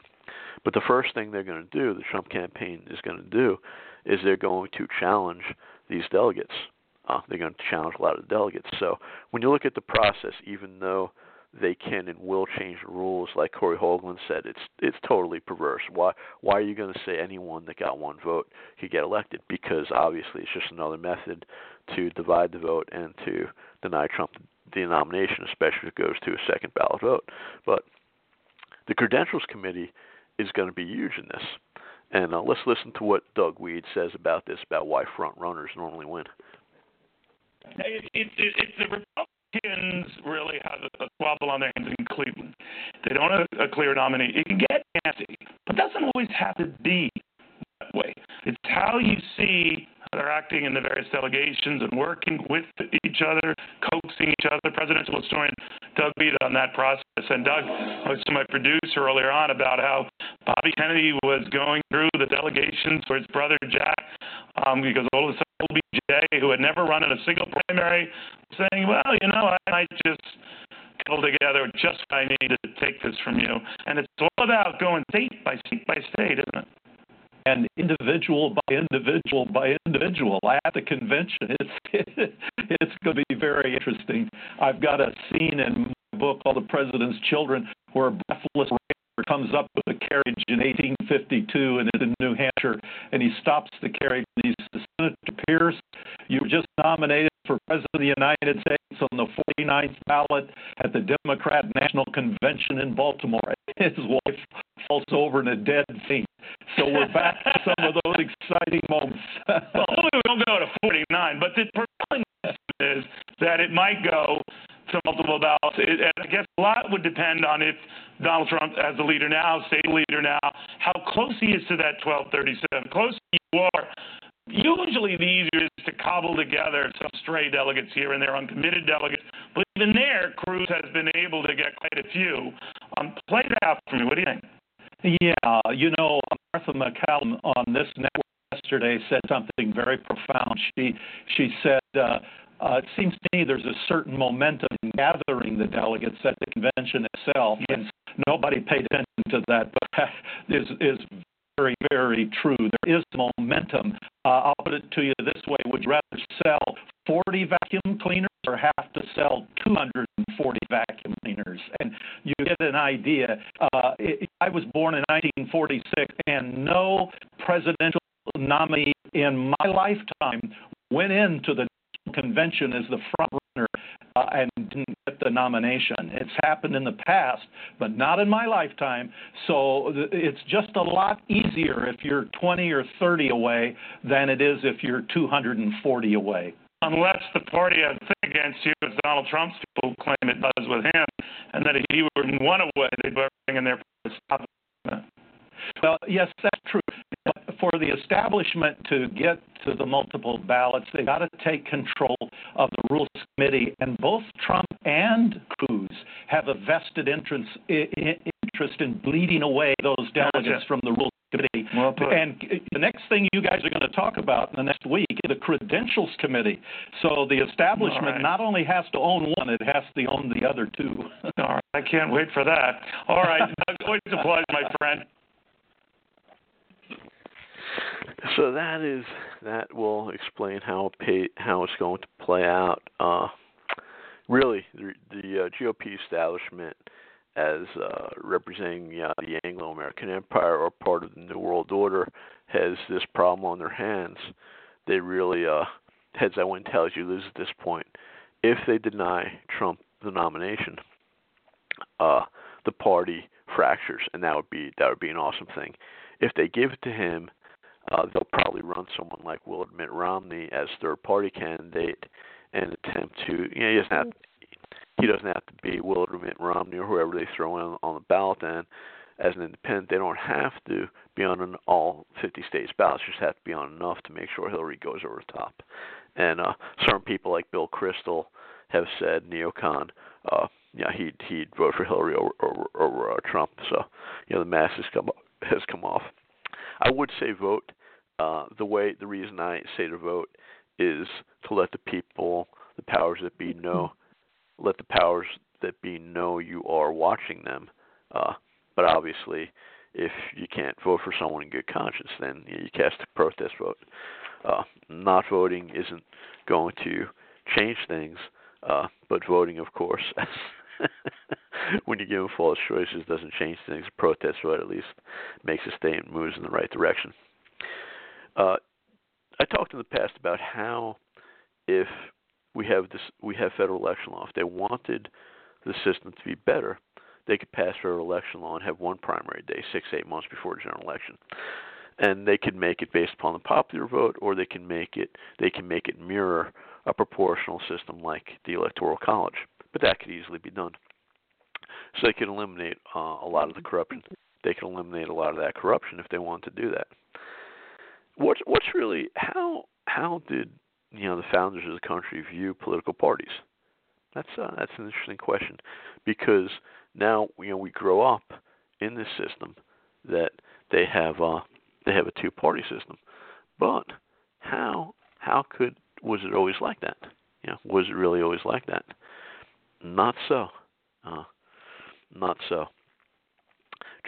But the first thing they're going to do, the Trump campaign is going to do, is they're going to challenge these delegates. Uh, they're going to challenge a lot of the delegates. So when you look at the process, even though they can and will change the rules. Like Corey Haugland said, it's it's totally perverse. Why why are you going to say anyone that got one vote could get elected? Because obviously it's just another method to divide the vote and to deny Trump the nomination, especially if it goes to a second ballot vote. But the Credentials Committee is going to be huge in this. And uh, let's listen to what Doug Wead says about this, about why front runners normally win. It, it, it, it, the Republicans really have a squabble on their hands in Cleveland. They don't have a clear nominee. It can get nasty, but doesn't always have to be that way. It's how you see they're acting in the various delegations and working with each other, coaxing each other. Presidential historian Doug Wead on that process. And Doug was to my producer earlier on about how Bobby Kennedy was going through the delegations for his brother Jack um, because all of a sudden LBJ, who had never run in a single primary, saying, well, you know, I might just pull together just what I need to take this from you. And it's all about going state by state by state, isn't it? And individual by individual by individual at the convention. It's (laughs) it's going to be very interesting. I've got a scene in my book called "The President's Children" where a breathless comes up with a carriage in 1852 and is in New Hampshire, and he stops the carriage and he says, "Senator Pierce, you were just nominated for President of the United States on the 49th ballot at the Democrat National Convention in Baltimore." (laughs) His wife falls over in a dead faint. So we're back to some of those exciting moments. (laughs) well, hopefully we don't go to 49, but the prevailing is that it might go to multiple ballots. It, I guess a lot would depend on if Donald Trump, as the leader now, state leader now, how close he is to that 1237. Closer you are, usually the easier is to cobble together some stray delegates here and there, uncommitted delegates. But even there, Cruz has been able to get quite a few. Um, play that out for me. What do you think? Yeah, you know, Martha MacCallum on this network yesterday said something very profound. She she said, uh, uh, "It seems to me there's a certain momentum in gathering the delegates at the convention itself, yes. and nobody paid attention to that, but that is is very very true. There is momentum. Uh, I'll put it to you this way: Would you rather sell 40 vacuum cleaners or have to sell 240 vacuum cleaners. And you get an idea. Uh, it, I was born in 1946, and no presidential nominee in my lifetime went into the convention as the front runner uh, and didn't get the nomination. It's happened in the past, but not in my lifetime. So th- it's just a lot easier if you're 20 or 30 away than it is if you're 240 away unless the party has thing against you, as Donald Trump's people claim it does with him, and that if he were one away, they'd put everything in to stop. Well, yes, that's true. But for the establishment to get to the multiple ballots, they got to take control of the Rules Committee, and both Trump and Cruz have a vested interest interest in bleeding away those delegates from the Rules Committee. Well and the next thing you guys are going to talk about in the next week is the Credentials Committee. So the establishment right. not only has to own one, it has to own the other two. All right. I can't wait for that. All right. (laughs) Always a pleasure, my friend. So that is that will explain how pay, how it's going to play out. Uh, really, the, the uh, GOP establishment as uh, representing uh, the Anglo-American Empire or part of the New World Order has this problem on their hands. They really, uh, heads I win, tells you lose at this point. If they deny Trump the nomination, uh, the party fractures, and that would be that would be an awesome thing. If they give it to him, uh, they'll probably run someone like Willard Mitt Romney as third party candidate and attempt to. You know, he doesn't have he doesn't have to be Willard Mitt Romney or whoever they throw in on the ballot. And as an independent, they don't have to be on an all 50 states ballot. Just have to be on enough to make sure Hillary goes over the top. And uh, certain people like Bill Kristol have said neocon. Uh, yeah, he'd he'd vote for Hillary over over, over uh, Trump. So, you know, the mask has come has come off. I would say vote. Uh, the way the reason I say to vote is to let the people, the powers that be, know let the powers that be know you are watching them. Uh, but obviously, if you can't vote for someone in good conscience, then you, cast a protest vote. Uh, not voting isn't going to change things, uh, but voting, of course, (laughs) when you give them false choices, doesn't change things. A protest, vote at least makes a statement, moves in the right direction. Uh, I talked in the past about how if we have this, we have federal election law. If they wanted the system to be better, they could pass federal election law and have one primary day, six eight months before the general election, and they could make it based upon the popular vote, or they can make it they can make it mirror a proportional system like the electoral college. But that could easily be done. So they could eliminate uh, a lot of the corruption. They could eliminate a lot of that corruption if they wanted to do that. What's what's really how how did you know the founders of the country view political parties? That's uh, that's an interesting question because now you know we grow up in this system that they have uh, they have a two party system, but how how could was it always like that? You know, was it really always like that? Not so. Uh, not so.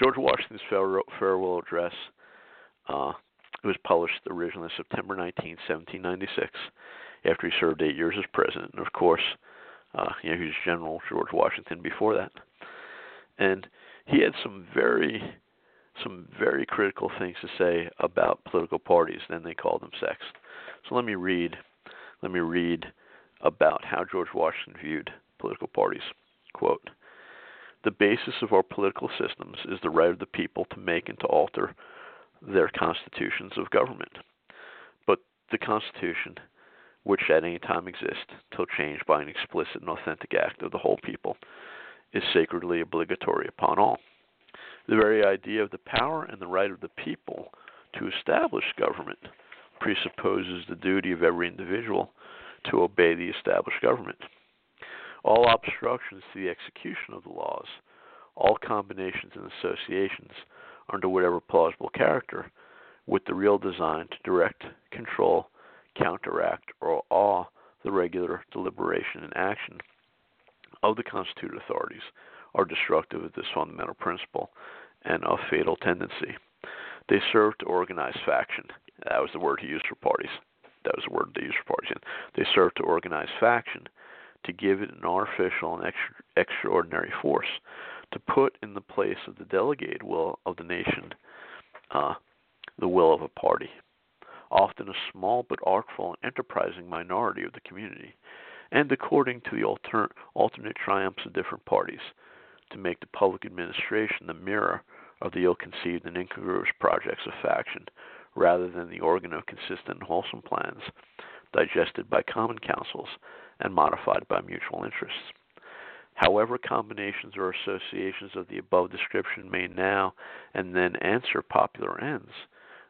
George Washington's farewell address uh, it was published originally September 19, 1796, after he served eight years as president. And of course, uh, you know, he was General George Washington before that. And he had some very some very critical things to say about political parties. Then they called them sects. So let me read let me read about how George Washington viewed political parties. Quote The basis of our political systems is the right of the people to make and to alter their constitutions of government. But the Constitution, which at any time exists till changed by an explicit and authentic act of the whole people, is sacredly obligatory upon all. The very idea of the power and the right of the people to establish government presupposes the duty of every individual to obey the established government. All obstructions to the execution of the laws, all combinations and associations under whatever plausible character, with the real design to direct, control, counteract, or awe the regular deliberation and action of the constituted authorities are destructive of this fundamental principle and of fatal tendency. They serve to organize faction. That was the word he used for parties. That was the word they used for parties. They serve to organize faction, to give it an artificial and extra, extraordinary force, to put in the place of the delegated will of the nation uh, the will of a party, often a small but artful and enterprising minority of the community, and according to the alter- alternate triumphs of different parties, to make the public administration the mirror of the ill-conceived and incongruous projects of faction, rather than the organ of consistent and wholesome plans, digested by common councils and modified by mutual interests. However, combinations or associations of the above description may now and then answer popular ends,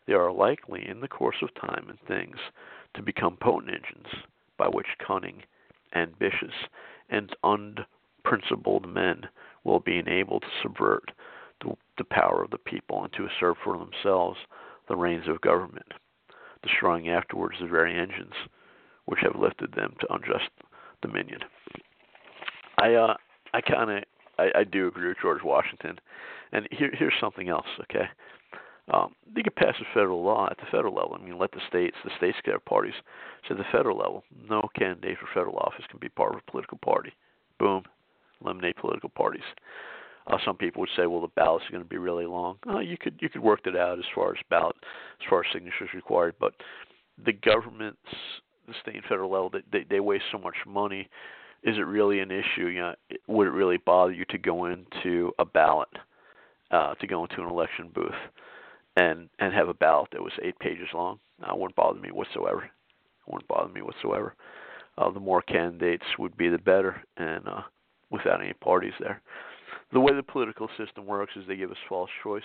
they are likely, in the course of time and things, to become potent engines by which cunning, ambitious, and unprincipled men will be enabled to subvert the, the power of the people and to assert for themselves the reins of government, destroying afterwards the very engines which have lifted them to unjust dominion. I uh I kind of I, I do agree with George Washington, and here here's something else. Okay, um, they could pass a federal law at the federal level. I mean, let the states the states get parties. So at the federal level, no candidate for federal office can be part of a political party. Boom, eliminate political parties. Uh, some people would say, well, the ballots are going to be really long. Uh, you could you could work that out as far as ballot as far as signatures required, but the governments, the state and federal level, they they, they waste so much money is it really an issue? You know, would it really bother you to go into a ballot, uh, to go into an election booth, and and have a ballot that was eight pages long? That uh, wouldn't bother me whatsoever. It wouldn't bother me whatsoever. Uh, the more candidates would be, the better, and uh, without any parties there. The way the political system works is they give us false choice.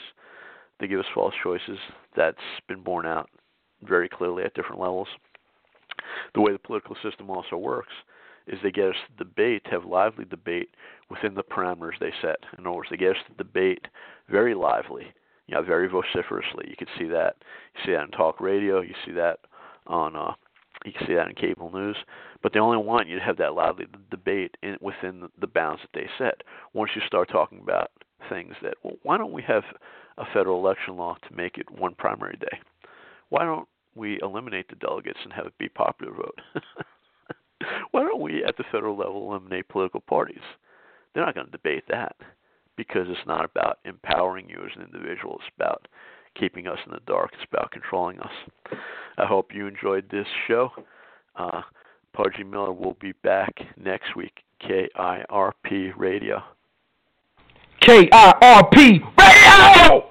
They give us false choices. That's been borne out very clearly at different levels. The way the political system also works is they get us to debate, have lively debate within the parameters they set. In other words, they get us to debate very lively, you know, very vociferously. You can see that. You see that on talk radio. You see that on. Uh, you can see that in cable news. But they only want you to have that lively debate in, within the bounds that they set. Once you start talking about things that, well, why don't we have a federal election law to make it one primary day? Why don't we eliminate the delegates and have it be popular vote? (laughs) (laughs) why don't we at the federal level eliminate political parties? They're not going to debate that because it's not about empowering you as an individual. It's about keeping us in the dark. It's about controlling us. I hope you enjoyed this show. Uh, Pudgy Miller will be back next week. KIRP Radio. KIRP Radio!